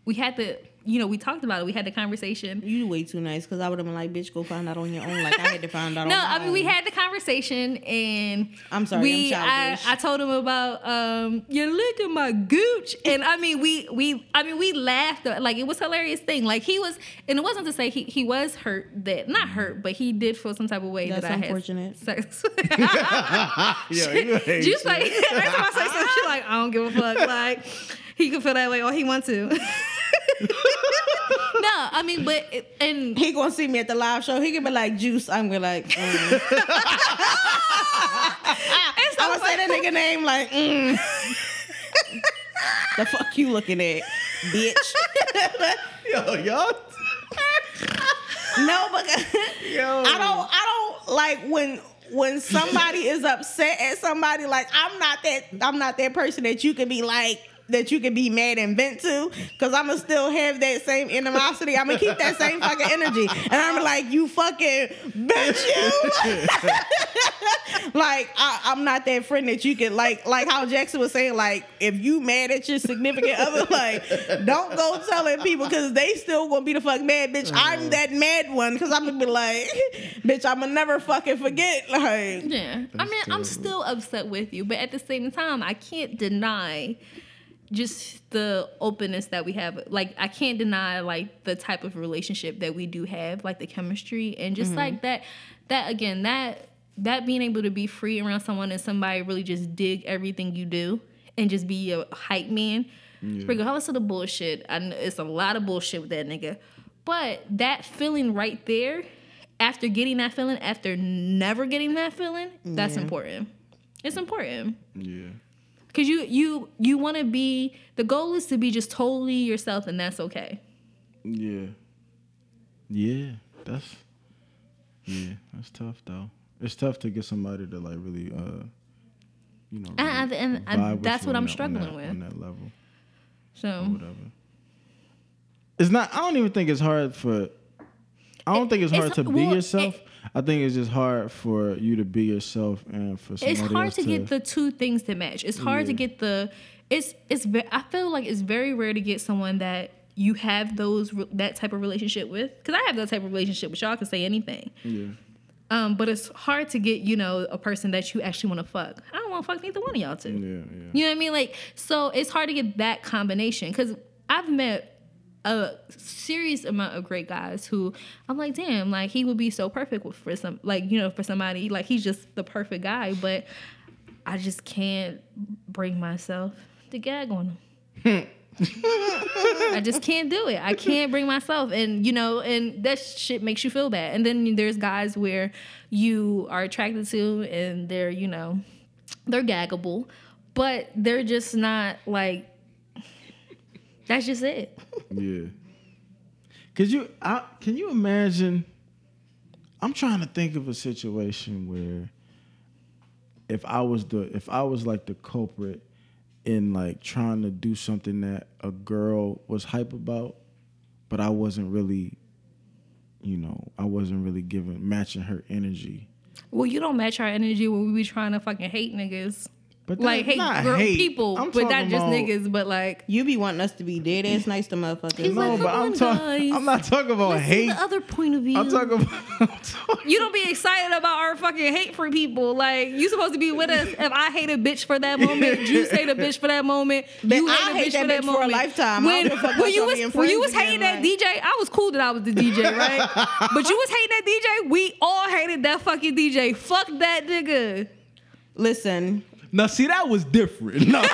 we had to, you know, we talked about it. We had the conversation. you way too nice because I would have been like, bitch, go find out on your own. Like I had to find out. No, on my I mean we had the conversation, and I'm sorry, We, I'm I. I told him about um, you're licking my gooch, and I mean we we I mean we laughed like it was a hilarious thing. Like he was, and it wasn't to say he he was hurt that not hurt, but he did feel some type of way That's that I unfortunate. had sex. Yo, you Just like every time I say some shit, like I don't give a fuck. Like he could feel that way all he wants to. no, I mean, but it- and He gonna see me at the live show. He can be like, juice. I'm gonna like. Mm. it's so I'm gonna say that nigga name like. Mm. the fuck you looking at, bitch? Yo, y'all. no, because Yo. I don't. I don't like when when somebody is upset at somebody. Like I'm not that. I'm not that person that you can be like. That you can be mad and vent to, because I'ma still have that same animosity. I'ma keep that same fucking energy, and I'm like, you fucking bitch, you. like I, I'm not that friend that you can like, like how Jackson was saying, like if you mad at your significant other, like don't go telling people because they still gonna be the fuck mad, bitch. I'm mm. that mad one because I'm gonna be like, bitch, I'ma never fucking forget, like. Yeah. I That's mean, I'm still upset with you, but at the same time, I can't deny just the openness that we have. Like, I can't deny like the type of relationship that we do have, like the chemistry and just mm-hmm. like that. That again, that that being able to be free around someone and somebody really just dig everything you do and just be a hype man, regardless of the bullshit. I know it's a lot of bullshit with that nigga, but that feeling right there. After getting that feeling, after never getting that feeling, that's Yeah. important. It's important Yeah. Because you you you want to be. The goal is to be just totally yourself, and that's okay. Yeah. Yeah. That's yeah. That's tough though. It's tough to get somebody to like really uh you know and- really and- and that's what I'm that- on struggling that- with. on that level So whatever. It's not. I don't even think it's hard for. I don't It- think it's hard it's- to be yourself. it- I think it's just hard for you to be yourself and for somebody it's hard else to get the two things to match. It's hard to get the. It's it's. I feel like it's very rare to get someone that you have those that type of relationship with. Because I have that type of relationship with y'all. Can say anything. Yeah. Um, but it's hard to get you know a person that you actually want to fuck. I don't want to fuck neither one of y'all two. Yeah. Yeah. You know what I mean? Like, so it's hard to get that combination because I've met a serious amount of great guys who I'm like, damn, like he would be so perfect for some, like you know, for somebody like he's just the perfect guy, but I just can't bring myself to gag on him. Hmm. I just can't do it. I can't bring myself, and you know, and that shit makes you feel bad. And then there's guys where you are attracted to, and they're, you know, they're gaggable, but they're just not like. That's just it. Yeah. Could you? I, can you imagine? I'm trying to think of a situation where, if I was the, if I was like the culprit in like trying to do something that a girl was hype about, but I wasn't really, you know, I wasn't really giving matching her energy. Well, you don't match our energy when we be trying to fucking hate niggas, But like that's hate, girl, hate. people, I'm but not just about- niggas, but like. You be wanting us to be dead ass nice to motherfuckers. No, like, but I'm talking. I'm not talking about Let's hate. the other point of view. I'm talking about. I'm talking You don't be excited about our fucking hate for people. Like you supposed to be with us. If I hate a bitch for that moment, you hate a bitch for that moment. But you I hate a hate bitch that for that bitch for a moment. lifetime. When, give a fuck when you was when you was hating again, that DJ, I was cool that I was the DJ, right? but you was hating that DJ. We all hated that fucking DJ. Fuck that nigga. Listen, Now, see, that was different. No.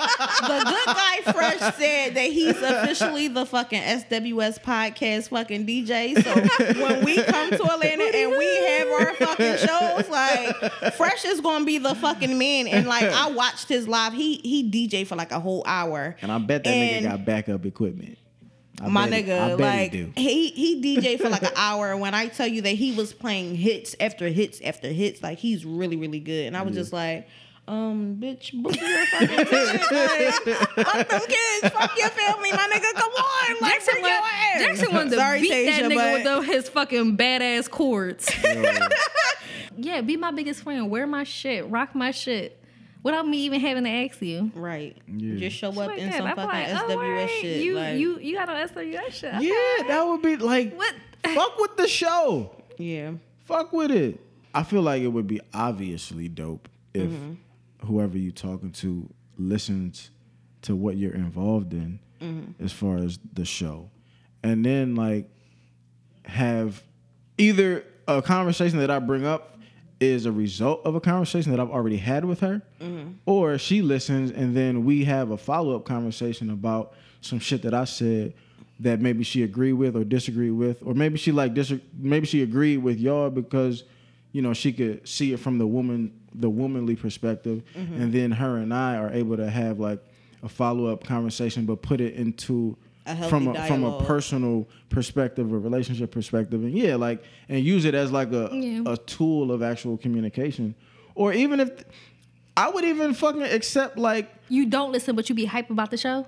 the good guy Fresh said that he's officially the fucking SWS podcast fucking DJ. So when we come to Atlanta and we have our fucking shows, like Fresh is gonna be the fucking man. And like I watched his live, he he DJ for like a whole hour. and I bet that And- nigga got backup equipment. I my bet I nigga, like he he he DJ for like an hour. When I tell you that he was playing hits after hits after hits, like he's really really good. And I was just like. Um, bitch, book your fucking ticket. Like, fuck them kids, fuck your family, my nigga. Come on, like Jackson bring your ass. Jackson wanted to Sorry, beat that nigga but with the- his fucking badass chords. Yo, yeah, be my biggest friend. Wear my shit. Rock my shit. Without me even having to ask you. right, Yeah. just show up Like in that. some I'm fucking like, SWS alright, shit. You like, you you got on SWS shit. Okay. yeah, that would be like What? fuck with the show. yeah, Fuck with it. I feel like it would be obviously dope if Mm-hmm. whoever you're talking to listens to what you're involved in Mm-hmm. as far as the show. And then like have either a conversation that I bring up is a result of a conversation that I've already had with her, Mm-hmm. or she listens and then we have a follow up conversation about some shit that I said that maybe she agreed with or disagreed with, or maybe she like dis- maybe she agreed with y'all because you know she could see it from the woman the womanly perspective, Mm-hmm. and then her and I are able to have like a follow up conversation, but put it into A healthy from a from a personal perspective, a relationship perspective, and yeah, like and use it as like a Yeah. a tool of actual communication, or even if I would even fucking accept like You don't listen, but you be hype about the show.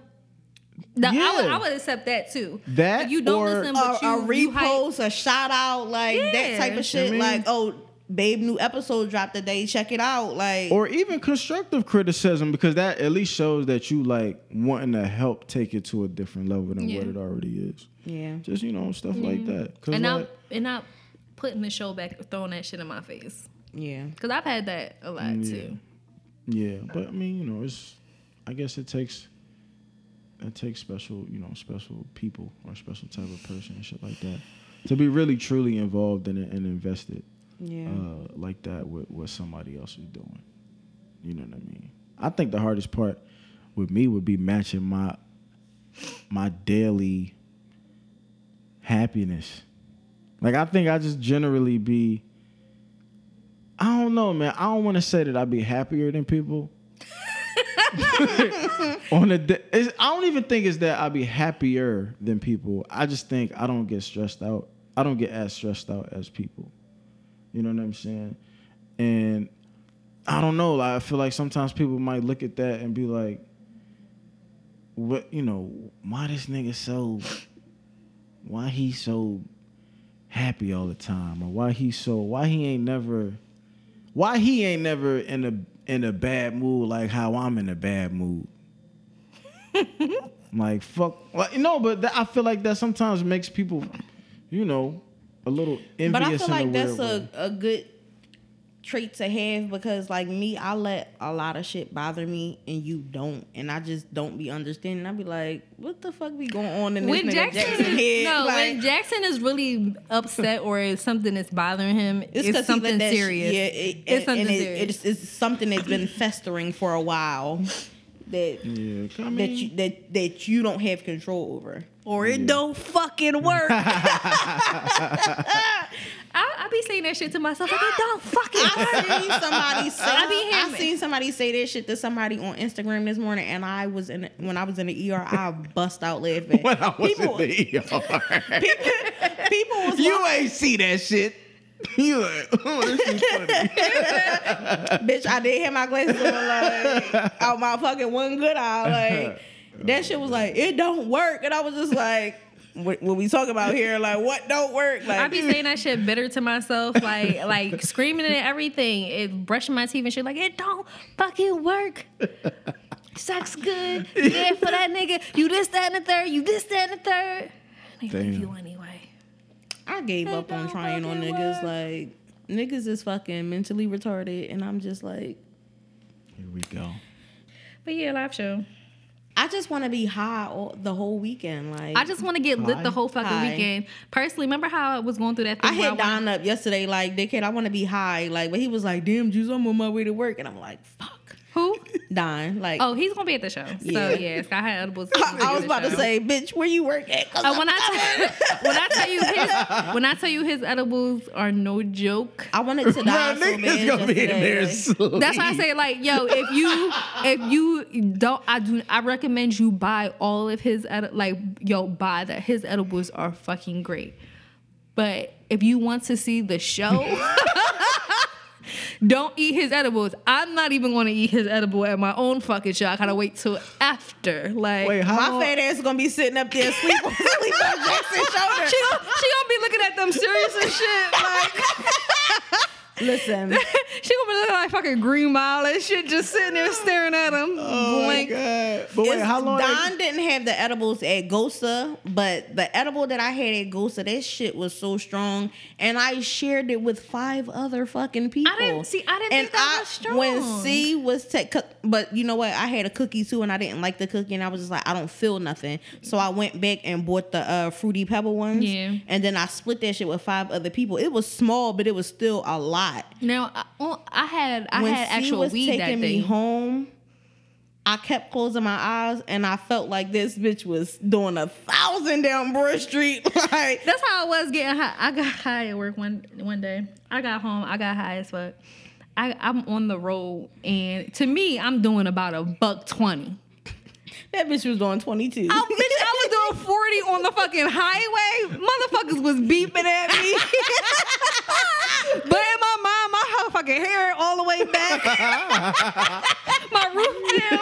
No, I, would, Yeah. I would accept that too. That Like, you don't or- listen, but you, a you hype. repost, a shout out, like that type of shit. I mean- like, oh, babe, new episode dropped today. Check it out. Like, or even constructive criticism because that at least shows that you like wanting to help take it to a different level than Yeah. what it already is. yeah. Just you know stuff like that. 'Cause and not like, and not putting the show back, throwing that shit in my face. Yeah. Because I've had that a lot mm, Yeah. too. yeah, but I mean you know it's I guess it takes it takes special you know special people or special type of person and shit like that to be really truly involved in it and invested Yeah. uh, like that with what somebody else is doing. You know what I mean? I think the hardest part with me would be matching my my daily happiness. Like I think I just generally be I don't know, man. I don't want to say that I'd be happier than people. On a, it's, I don't even think it's that I'd be happier than people. I just think I don't get stressed out. I don't get as stressed out as people. You know what I'm saying? And I don't know. Like, I feel like sometimes people might look at that and be like, "What? You know, why this nigga so? Why he so happy all the time? Or why he so? Why he ain't never? Why he ain't never in a in a bad mood like how I'm in a bad mood? like fuck. Well, no, but that, I feel like that sometimes makes people, you know, a little envious. But I feel in like a that's a, a good trait to have because like me, I let a lot of shit bother me and you don't. And I just don't be understanding. I'd be like, what the fuck be going on in this When nigga Jackson, Jackson, head? no, like, when Jackson is really upset or something is bothering him, it's, 'cause he something that shit- serious. yeah, it, it's and, something and it, serious. It's, it's something that's been festering for a while that Yeah, I that you that that you don't have control over, or it don't fucking work. I, I be saying that shit to myself like it don't fucking work. I seen somebody say I I, be hearing- seen somebody say that shit to somebody on Instagram this morning, and I was in when I was in the ER, I bust out laughing. when I was people, in the ER. people was you walking- ain't see that shit. You like, oh, this is funny. bitch. I did have my glasses on, like out my fucking one good eye, like that shit was like it don't work, and I was just like, what, what we talk about here? Like what don't work? Like I be saying that shit bitter to myself, like like screaming and everything, it brushing my teeth and shit. Like it don't fucking work. Sex good. You there for that nigga. You this, that, and the third. You this, that, and the third. They Damn. leave you anyway. I gave up on trying on niggas. work. Like niggas is fucking mentally retarded, and I'm just like. Here we go. But yeah, live show. I just want to be high all, the whole weekend. Like I just want to get lit Hi. the whole fucking Hi. weekend. Personally, remember how I was going through that thing? I where hit wanna- Don up yesterday, like, dickhead, I want to be high. Like, but he was like, damn, Juice, I'm on my way to work. And I'm like, fuck. Who? Don. Like, Oh, he's gonna be at the show. Yeah. So yeah, Sky High Edibles. I, was about to say, bitch, where you work at? 'Cause Uh, when I when I tell you his when I tell you his edibles are no joke. I wanted to die Bro, so niggas bad gonna be in there sleep. That's why I say like, yo, if you if you don't, I do, I recommend you buy all of his edi- like, yo, buy that. His edibles are fucking great. But if you want to see the show. Don't eat his edibles. I'm not even going to eat his edible at my own fucking show. I gotta wait till after. Like, Wait, how My long? fat ass is gonna be sitting up there sleep on, sleep on Jackson's shoulder. she gonna, she gonna be looking at them serious and shit. Like, Listen, she gonna be looking like fucking Green Mile and shit, just sitting there staring at him. Oh my god! But wait, it's- how long? Don didn't have the edibles at Gosa, but the edible that I had at Gosa, that shit was so strong, and I shared it with five other fucking people. I didn't- see, I didn't and think that I, was strong. When C was tech, but you know what? I had a cookie too, and I didn't like the cookie, and I was just like, I don't feel nothing. So I went back and bought the uh, fruity pebble ones. Yeah. and then I split that shit with five other people. It was small, but it was still a lot. Now, I, well, I had I when had C actual was weed that taking me day. home, I kept closing my eyes and I felt like this bitch was doing a thousand down Broad Street. like That's how I was getting high. I got high at work one one day. I got home. I got high as fuck. I, I'm on the road, and to me, I'm doing about a buck twenty. That bitch was doing twenty two. Oh, bitch, I was doing 40 on the fucking highway. Motherfuckers was beeping at me. but in my mind, my fucking hair all the way back, my roof down,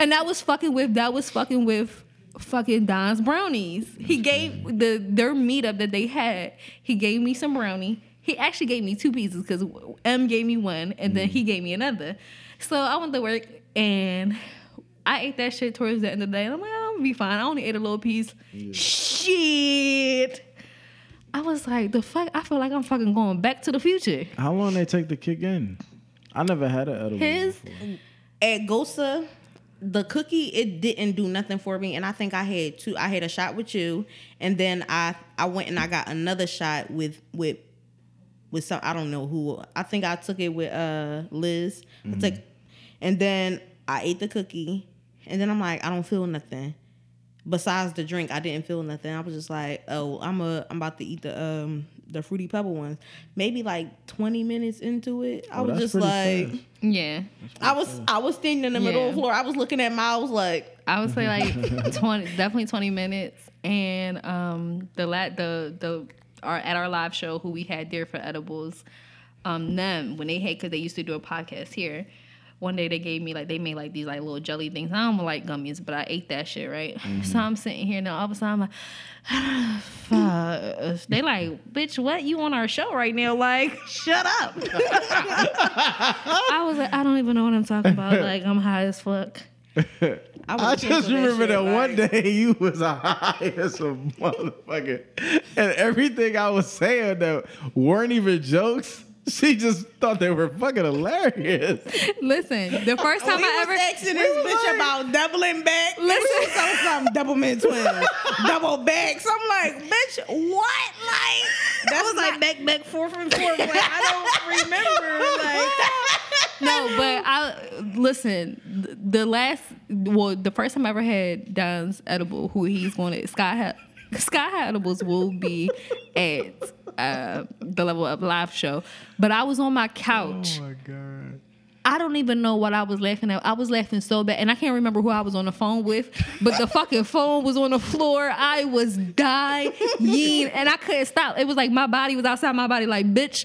and that was fucking with that was fucking with fucking Don's brownies. He gave the their meetup that they had. He gave me some brownie. He actually gave me two pieces because M gave me one and then he gave me another. So I went to work and I ate that shit towards the end of the day. And I'm like, oh, I'm gonna be fine. I only ate a little piece. Shit. I was like, the fuck? I feel like I'm fucking going back to the future. How long they take to kick in? I never had an edible. His before. At Gosa, the cookie it didn't do nothing for me, and I think I had two. I had a shot with you, and then I I went and I got another shot with with with some. I don't know who. I think I took it with uh Liz. I took, and then I ate the cookie, and then I'm like, I don't feel nothing. Besides the drink, I didn't feel nothing. I was just like, oh, I'm a I'm about to eat the um the fruity pebble ones. Maybe like 20 minutes into it, I Oh, was just like. fast. yeah. I was I was standing in the middle of the floor. I was looking at Miles like I would say like twenty, definitely twenty minutes. And um, the la- the the our at our live show, who we had there for edibles, um, them when they had because they used to do a podcast here. One day they gave me like they made like these like little jelly things. I don't like gummies, but I ate that shit right. So mm-hmm. I'm sitting here now. All of a sudden I'm like, fuck. They like, bitch, what? You on our show right now? Like, shut up. I was like, I don't even know what I'm talking about. Like, I'm high as fuck. I, I just into remember shit, that one day you was high as a motherfucker, and everything I was saying that weren't even jokes. She just thought they were fucking hilarious. Listen, the oh, first time We I was ever asking this bitch about doubling back. Listen, something, something, double mid twins, double backs. I'm like, bitch, what? Like that was like back, back, four from four. Like I don't remember. Like no, but I listen. The last, well, the first time I ever had Don's edible, who he's going to Sky Ha- Sky High Edibles will be at uh, the Level Up live show. But I was on my couch. Oh my god. I don't even know what I was laughing at. I was laughing so bad, and I can't remember who I was on the phone with. But the fucking phone was on the floor. I was dying, and I couldn't stop. It was like my body was outside my body. Like, bitch,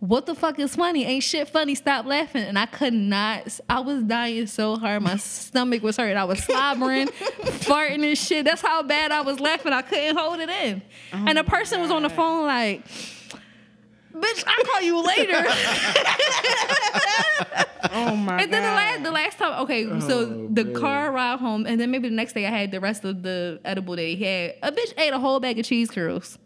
what the fuck is funny? Ain't shit funny. Stop laughing. And I could not. I was dying so hard. My stomach was hurting. I was slobbering, farting and shit. That's how bad I was laughing. I couldn't hold it in. Oh and the person was on the phone like. Bitch, I'll call you later. oh my God. And then the last, the last time, okay, so Oh, the man. car ride home, and then maybe the next day I had the rest of the edible that he had. A bitch ate a whole bag of cheese curls.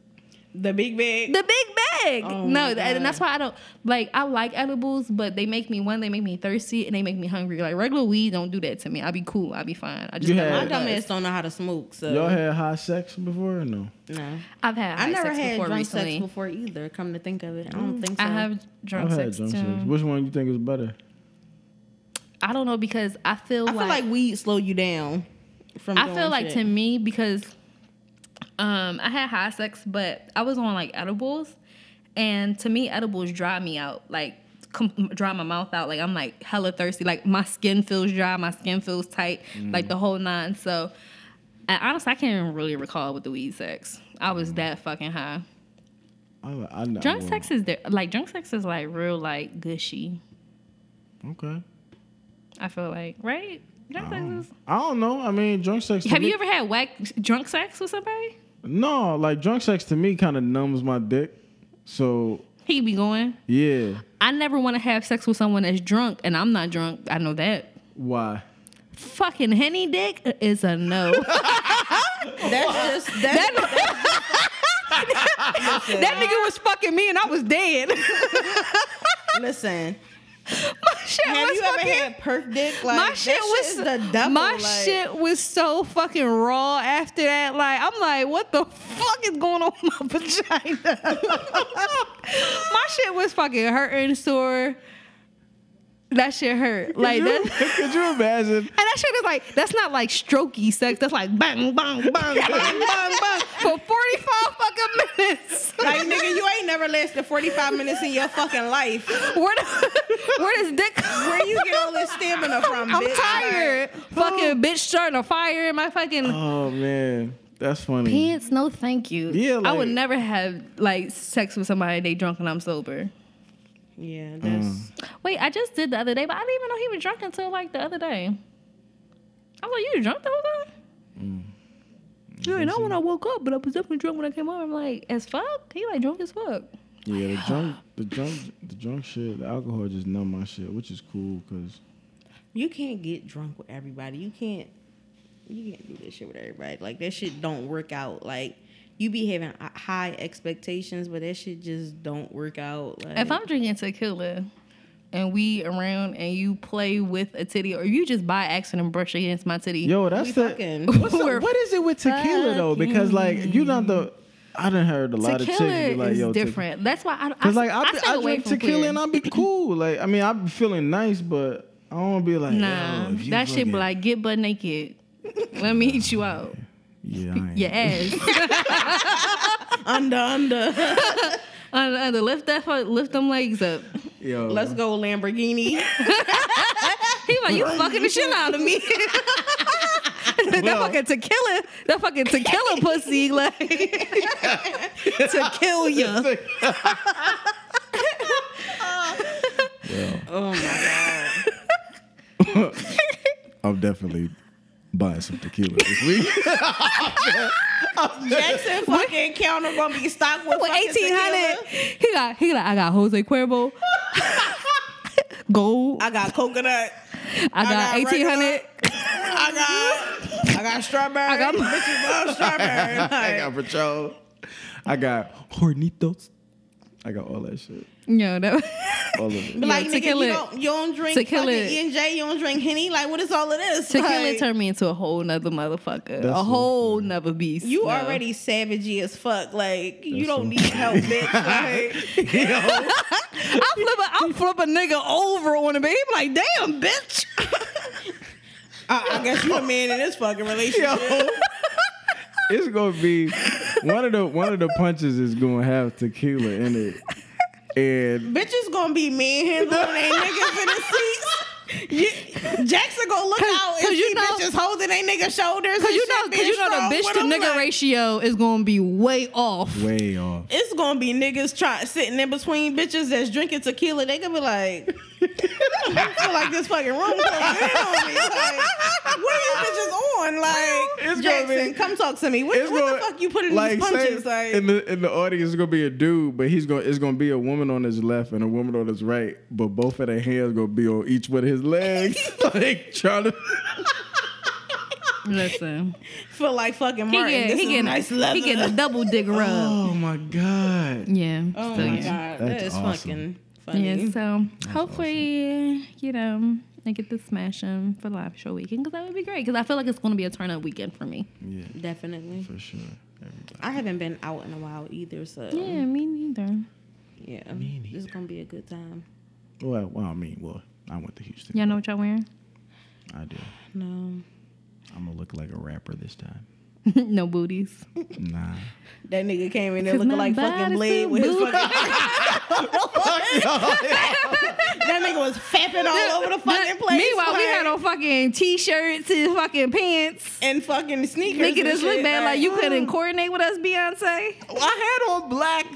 The big bag. The big bag. Oh no, and that's why I don't like. I like edibles, but they make me one. They make me thirsty, and they make me hungry. Like regular weed don't do that to me. I'll be cool. I'll be fine. I just You got had- my my dumb ass don't know how to smoke, so Y'all had high sex before or no? no. I've had. I high never sex had before drunk recently. sex before either. Come to think of it, I don't mm, think so. I have drunk I've sex had drunk too. sex. Which one do you think is better? I don't know because I feel I feel like weed slow you down. From I feel like shit. to me because um I had high sex, but I was on like edibles, and to me edibles dry me out, like com- dry my mouth out. Like I'm like hella thirsty. Like my skin feels dry, my skin feels tight, like the whole nine. So, and honestly, I can't even really recall with the weed sex. I was that fucking high. I, I, know. Drunk sex is there, like drunk sex is like real like gushy. Okay. I feel like right. Drunk sex is. I don't know. I mean, drunk sex. Have me- you ever had whack drunk sex with somebody? No, like drunk sex to me kind of numbs my dick. So He be going. yeah. I never want to have sex with someone that's drunk, and I'm not drunk. I know that. Why? Fucking henny dick is a no. that's just that's, listen, that nigga was fucking me, and I was dead. listen. my shit Have was you ever fucking. had perc dick? Like my shit was is the devil. my like, shit was so fucking raw after that. Like I'm like, what the fuck is going on with my vagina? my shit was fucking hurting sore. That shit hurt. Like could, you, that. could you imagine? And that shit is like that's not like strokey sex. That's like bang bang bang bang bang bang for forty five fucking minutes. Like nigga, you ain't never lasted 45 minutes in your fucking life. where the, where does dick? Where you get all this stamina from, I'm bitch? tired. fucking bitch starting a fire in my fucking Oh man, that's funny. pants. No, thank you. Yeah, I would never have like sex with somebody they drunk and I'm sober. Yeah, that's Mm. Wait, I just did the other day, but I didn't even know he was drunk until like the other day. I was like, you was drunk the whole time? Mm. You ain't know when I woke up, but I was definitely drunk when I came home. I'm like, as fuck? He like drunk as fuck. Yeah, the drunk, the drunk, the drunk shit. The alcohol just numb my shit, which is cool because you can't get drunk with everybody. You can't you can't do this shit with everybody. Like that shit don't work out. Like you be having uh, high expectations, but that shit just don't work out. Like, If I'm drinking tequila and we around and you play with a titty or you just by accident brush against my titty. yo, that's we the. fucking What's the what is it with tequila though? Because like you not the. I done heard a lot of chicks tequila be like, is yo, te- different. That's why I, I, Cause like I, I, be- I drink tequila clear. and I'll be cool. Like I mean, I be feeling nice, but I don't wanna be like, Nah, yo, if you that shit be like get butt naked. Let me eat you out. Yeah, I ain't. Your ass. under under. under, under, lift that fuck, lift them legs up. Yo, Let's go Lamborghini. He like you fucking the shit out of me. that Well- fucking tequila, that fucking tequila pussy, like to kill you. Oh my god. I'm definitely buying some tequila this week. Jackson fucking counter gonna be stocked with With eighteen hundred, he got he got I got Jose Cuervo, gold. I got coconut. I got got eighteen hundred. I got I got strawberry. I got- bitches love strawberry. I Like, got Patron. I got Hornitos. I got all that shit. Yo, that All of it. But like, nigga, tequila- you don't, you don't drink tequila- fucking E and J. You don't drink Henny. Like, what is all of this? tequila Like, turned me into a whole nother motherfucker, That's a so whole nother beast. you no. already savagey as fuck. Like, you don't so- need help, bitch. Like, I flip a, I flip a nigga over on him, but he be like, damn, bitch. I, I guess you a man in this fucking relationship. It's gonna be one of the one of the punches is gonna have tequila in it, and Bitches gonna be manhandling they niggas in the seats. You, Jackson gonna look 'Cause- out and 'cause you see know- bitches holding they nigga shoulders. Cause you know, cause you know the bitch to nigga like, ratio is gonna be way off. way off. It's gonna be niggas trying sitting in between bitches that's drinking tequila. They gonna be like, I feel like this fucking room closing in on me. Like, what are you bitches on? Like, It's Jackson, be- come talk to me. What, what gonna- the fuck you put in like, these punches? say Like, in the in the audience is gonna be a dude, but he's gonna it's gonna be a woman on his left and a woman on his right, but both of their hands gonna be on each one of his legs, like trying to. Listen, feel like fucking he Martin. get this he is getting nice leather. he getting a double dick rub. Oh my god! Yeah. Oh so, my yeah. god, that That's awesome. fucking funny. Yeah. So hopefully, you know, I get to smash him for live show weekend because that would be great. Because I feel like it's going to be a turn up weekend for me. Yeah, Definitely. for sure. Everybody. I haven't been out in a while either, so Yeah, me neither. yeah, Me this is gonna be a good time. Well, well, I mean, well, I went to Houston. Y'all know what y'all wearing? I do. No, I'm gonna look like a rapper this time. no booties. Nah. that nigga came in there looking like fucking body's Blade so with his boo- fucking. that nigga was fapping all over the fucking place. Meanwhile, we had on fucking t-shirts and fucking pants. and fucking sneakers. Making and us look bad like you couldn't mm. coordinate with us, Beyonce. I had on black.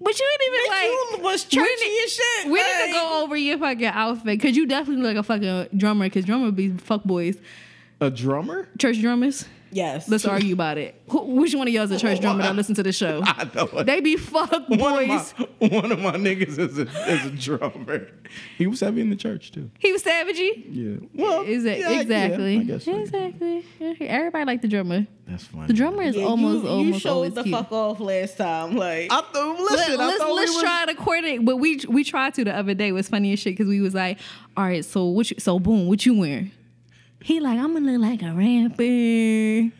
But you didn't even Bitch, like. you was we churchy need- as shit. We like, need to go over your fucking outfit because you definitely look like a fucking drummer. Because drummer be fuck boys, A drummer? church drummers. Yes. Let's argue about it. Who, which one of y'all is a church drummer that listen to the show? I know. it. They be fuck one boys. Of my, one of my niggas is a, is a drummer. He was heavy in the church too. He was savagey. Yeah. Well, Is it yeah, yeah, exactly? I guess so. Exactly. Everybody like the drummer. That's funny. The drummer is Yeah, almost you, almost you showed always the cute. fuck off last time. Like I thought. Let, Listen, I us let's was, try to coordinate, but we we tried to the other day. It was funny as shit because we was like, all right, so what? You, so boom, what you wearing? He like, I'm gonna look like a rapper.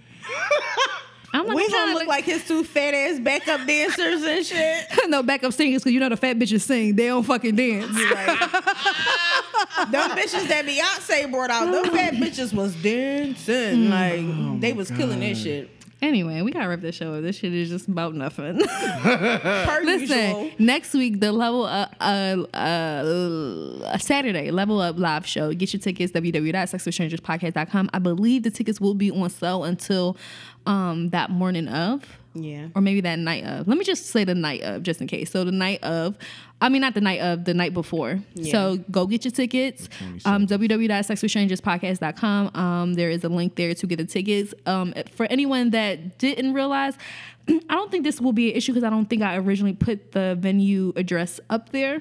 I'm like, we I'm gonna tryna look like his two fat ass backup dancers and shit. no backup singers because you know the fat bitches sing, they don't fucking dance. Like, them bitches that Beyonce brought out, them fat bitches was dancing. Like they was killing that shit. Anyway, we gotta wrap this show up. This shit is just about nothing. Per Listen, usual. next week the level up, uh, uh, Saturday level up live show. Get your tickets www.sexwithstrangerspodcast.com. I believe the tickets will be on sale until um that morning of Yeah. or maybe that night of. Let me just say the night of, just in case. So the night of, I mean not the night of, the night before. So go get your tickets. Um, www.sexwithstrangerspodcast.com. Um, there is a link there to get the tickets. Um, for anyone that didn't realize, I don't think this will be an issue because I don't think I originally put the venue address up there.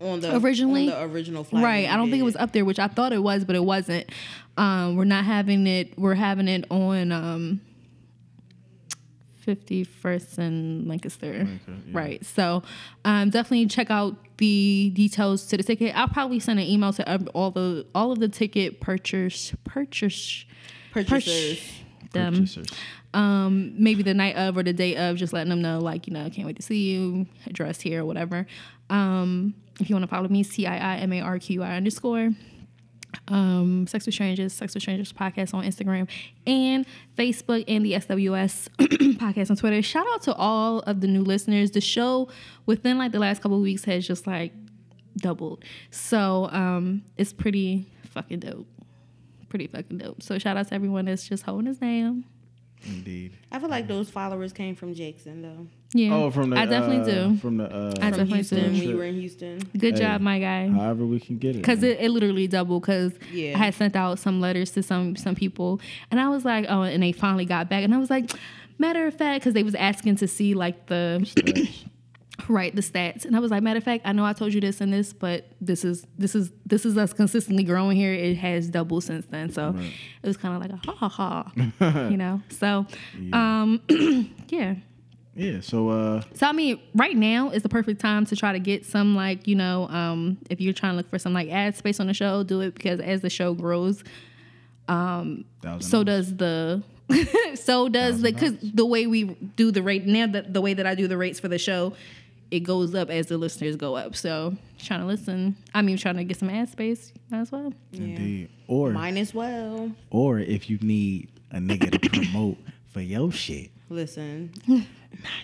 On the Originally? on the original flyer. Right. I don't think it was up there, which I thought it was, but it wasn't. Um, we're not having it. We're having it on um, 51st and Lancaster. Right. So um, definitely check out the details to the ticket. I'll probably send an email to all the all of the ticket purchase purchase Purchasers. them Purchasers. um, maybe the night of or the day of, just letting them know, like, you know, can't wait to see you, address here or whatever. Um, if you want to follow me, C I I M A R Q I underscore. Um, Sex with Strangers, Sex with Strangers podcast on Instagram and Facebook, and the SWS podcast on Twitter. Shout out to all of the new listeners. The show within like the last couple weeks has just like doubled. So um, it's pretty fucking dope. Pretty fucking dope. So shout out to everyone that's just holding us down. Indeed. I feel like those followers came from Jackson though. Yeah. Oh, from the I definitely uh, do. From the uh, I From definitely Houston do. when you were in Houston. Good Hey. job, my guy. however we can get it. Because it, it literally doubled. Because Yeah. I had sent out some letters to some some people, and I was like, oh, and they finally got back, and I was like, matter of fact, because they was asking to see like the right the stats, and I was like, matter of fact, I know I told you this and this, but this is this is this is us consistently growing here. It has doubled since then, so it was kind of like a ha ha ha, you know. So, um, yeah. yeah. So uh, So I mean, right now is the perfect time to try to get some like you know, um, if you're trying to look for some like ad space on the show, do it because as the show grows, thousand so does the, so does the because the way we do the rate now that the way that I do the rates for the show, it goes up as the listeners go up. So trying to listen, I mean, trying to get some ad space, might as well. Indeed. Or Mine as well. or if you need a nigga to promote for your shit, Listen. not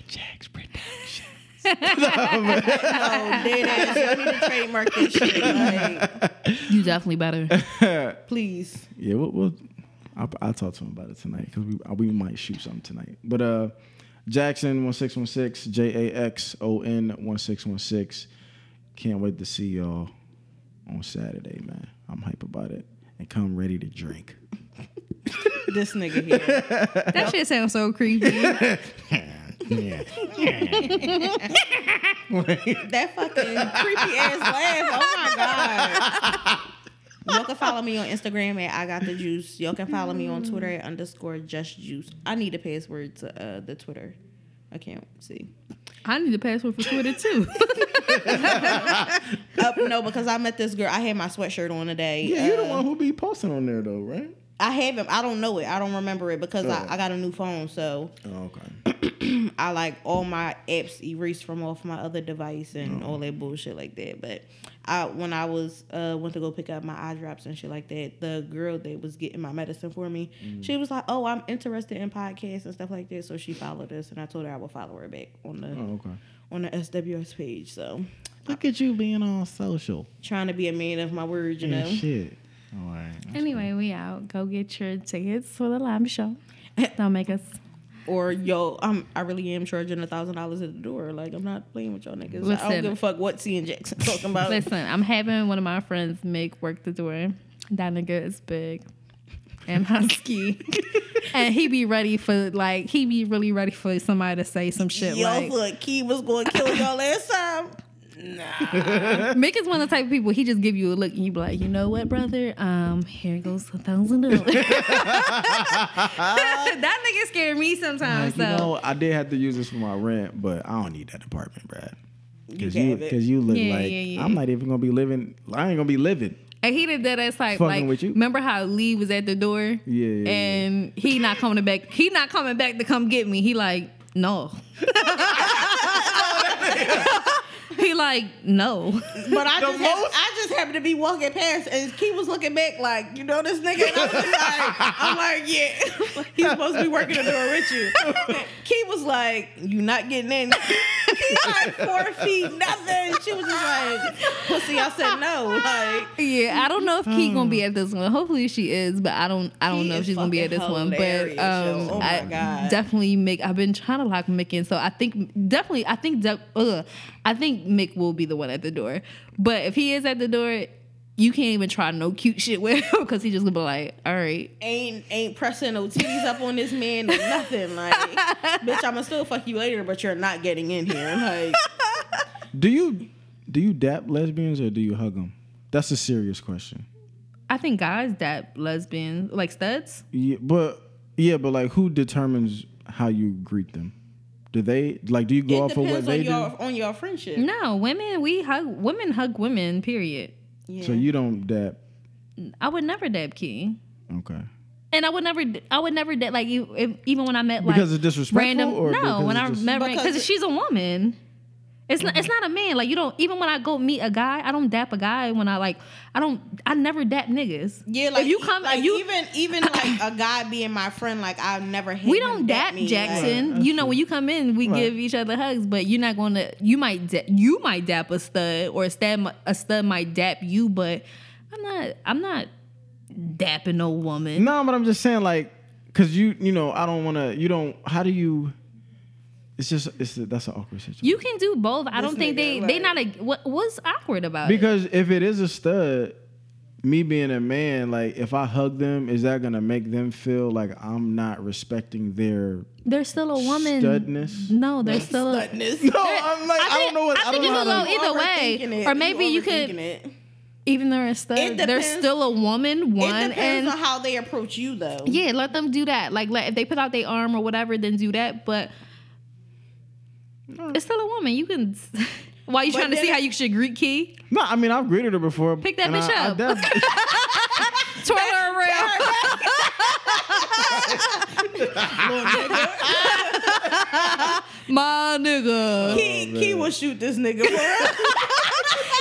Jack's production. No, dead ass. Y'all need to trademark this shit. Like, You definitely better. please. Yeah, we'll, we'll I'll, I'll talk to him about it tonight because we we might shoot something tonight. But uh, Jackson one six one six J A X O N one six one six. Can't wait to see y'all on Saturday, man. I'm hype about it and come ready to drink. This nigga here. That shit sounds so creepy. yeah. That fucking creepy ass laugh. Oh my god. Y'all can follow me on Instagram at I got the juice. Y'all can follow me on Twitter at underscore just juice. I need a password to uh, the Twitter account. See. I need a password for Twitter too. Uh, no, because I met this girl. I had my sweatshirt on today. Yeah, you're the Uh, one who be posting on there though, right? I have him. I don't know it. I don't remember it because Oh. I, I got a new phone. So Oh, okay. I like all my apps erased from off my other device and all that bullshit like that. But I when I was uh went to go pick up my eye drops and shit like that, the girl that was getting my medicine for me, she was like, "Oh, I'm interested in podcasts and stuff like that." So she followed us, and I told her I would follow her back on the Oh, okay. on the SWS page. So Look at you being on social. trying to be a man of my word, you Yeah, know. shit. All right. Anyway, we out. Go get your tickets for the live show. Don't make us. Or yo, I'm I really am charging a thousand dollars at the door. Like I'm not playing with y'all niggas. I don't give a fuck what C and Jackson talking about. Listen, I'm having one of my friends make work the door. That nigga is big and husky, and he be ready for like he be really ready for somebody to say some shit Y'all like. thought Key was going to kill y'all last time. Mick is one of the type of people he just give you a look and you be like, you know what, brother? Um, here goes a thousand dollars. That nigga scared me sometimes. Like, you know, I did have to use this for my rent, but I don't need that apartment, Brad. Because can you, because you look Yeah, like yeah, yeah. I'm not even gonna be living. I ain't gonna be living. And he did that as like, Fucking like with you. remember how Lee was at the door? Yeah, yeah, yeah. And he not coming back. He not coming back to come get me. He like, no. he like, like, no. But I The just, hap- most- I just happened to be walking past, and Key was looking back like, you know this nigga. And I was like, I'm like, yeah, he's supposed to be working the door with you. Key was like, you not getting in. Key like four feet, nothing. She was just like, pussy. I said no. Like, Yeah, I don't know if Key gonna be at this one. Hopefully she is, but I don't. I don't Key know if she's gonna be at this one. But um. Oh I God. definitely make. I've been trying to lock Mick in, so I think definitely. I think de- ugh, I think Mick will be the one at the door. But if he is at the door, you can't even try no cute shit with him because he just gonna be like, all right. ain't ain't pressing no titties up on this man or nothing. Like, bitch, I'ma still fuck you later, but you're not getting in here. Like, Do you do you dap lesbians or do you hug them? That's a serious question. I think guys that lesbians like studs. Yeah, but yeah, but like, who determines how you greet them? Do they like? Do you go it off of what depends they on your do? on your friendship. No, women we hug women hug women. Period. Yeah. So you don't dap? I would never dab Key. Okay. And I would never, I would never dab like you. If, even when I met like Because it's disrespectful, random. or no, when I just- met Because because she's a woman. It's not. It's mm-hmm. not a man. Like you don't. Even when I go meet a guy, I don't dap a guy. When I like, I don't. I never dap niggas. Yeah, like if you come, like you even even like a guy being my friend, like I've never we don't dap dap me, Jackson. Right, you know, when you come in, we Right. give each other hugs, but you're not going to. You might da- you might dap a stud, or a stud a stud might dap you, but I'm not. I'm not dapping no woman. No, but I'm just saying, like, cause you, you know, I don't want to. You don't. How do you? It's just. It's that's an awkward situation. You can do both. I This don't think they nigga, they not a what what's awkward about it. because if it is a stud, me being a man, like, if I hug them, is that gonna make them feel like I'm not respecting their They're still a woman. studness? No, they're still a, Studness. No, I'm like, I, don't know what. I, I think don't you know can how go to- either way. it. Or maybe you overthinking could- It. even they're a stud. They're still a woman. One It depends and on how they approach you, though. yeah, let them do that. Like let, if they put out their arm or whatever, then do that. But Mm. it's still a woman. You can. Why you But trying to see how you should greet Key? No, I mean I've greeted her before. Pick that and bitch I- I up. def- Twirl her around. My nigga. Key, oh, Key will shoot this nigga for us.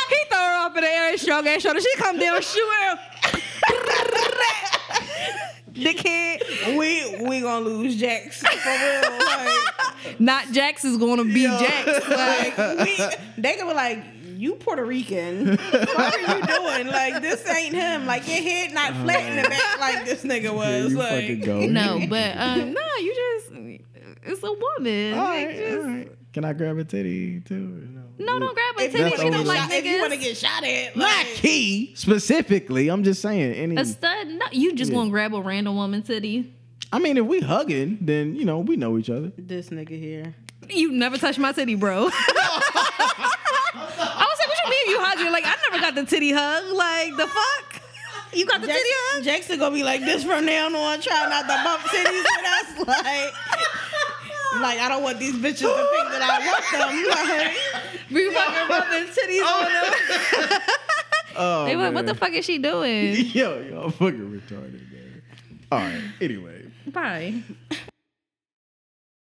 He throw her up in the air, strong ass shoulder. She come down, shoot her. Dickhead. we we gonna lose Jax for real. Like, Not Jax is gonna be Jax. Like, like we, they gonna be like, you Puerto Rican. What are you doing? Like this ain't him. Like your head not flat in the back like this nigga Yeah, was. you like go. no, but um, no, you just it's a woman. All Like, just- all right. Can I grab a titty too? No? No, don't grab a titty you if That's you wanna don't get like shot, if you want to get shot at, Not like, key specifically. I'm just saying. Any. A stud, no, you just Yeah. gonna grab a random woman titty. I mean, if we hugging, then you know we know each other. this nigga here. You never touched my titty, bro. I was like, what you mean you hugging? Like, I never got the titty hug. Like, the fuck? You got the Jax, titty hug? Jackson gonna be like this from now on, trying not to bump titties with us. Like, like I don't want these bitches to think that I want them. Like, We fucking rubbing titties oh. on them. Oh, They like, what the fuck is she doing? Yo, yo, I'm fucking retarded, man. All right. Anyway, Bye.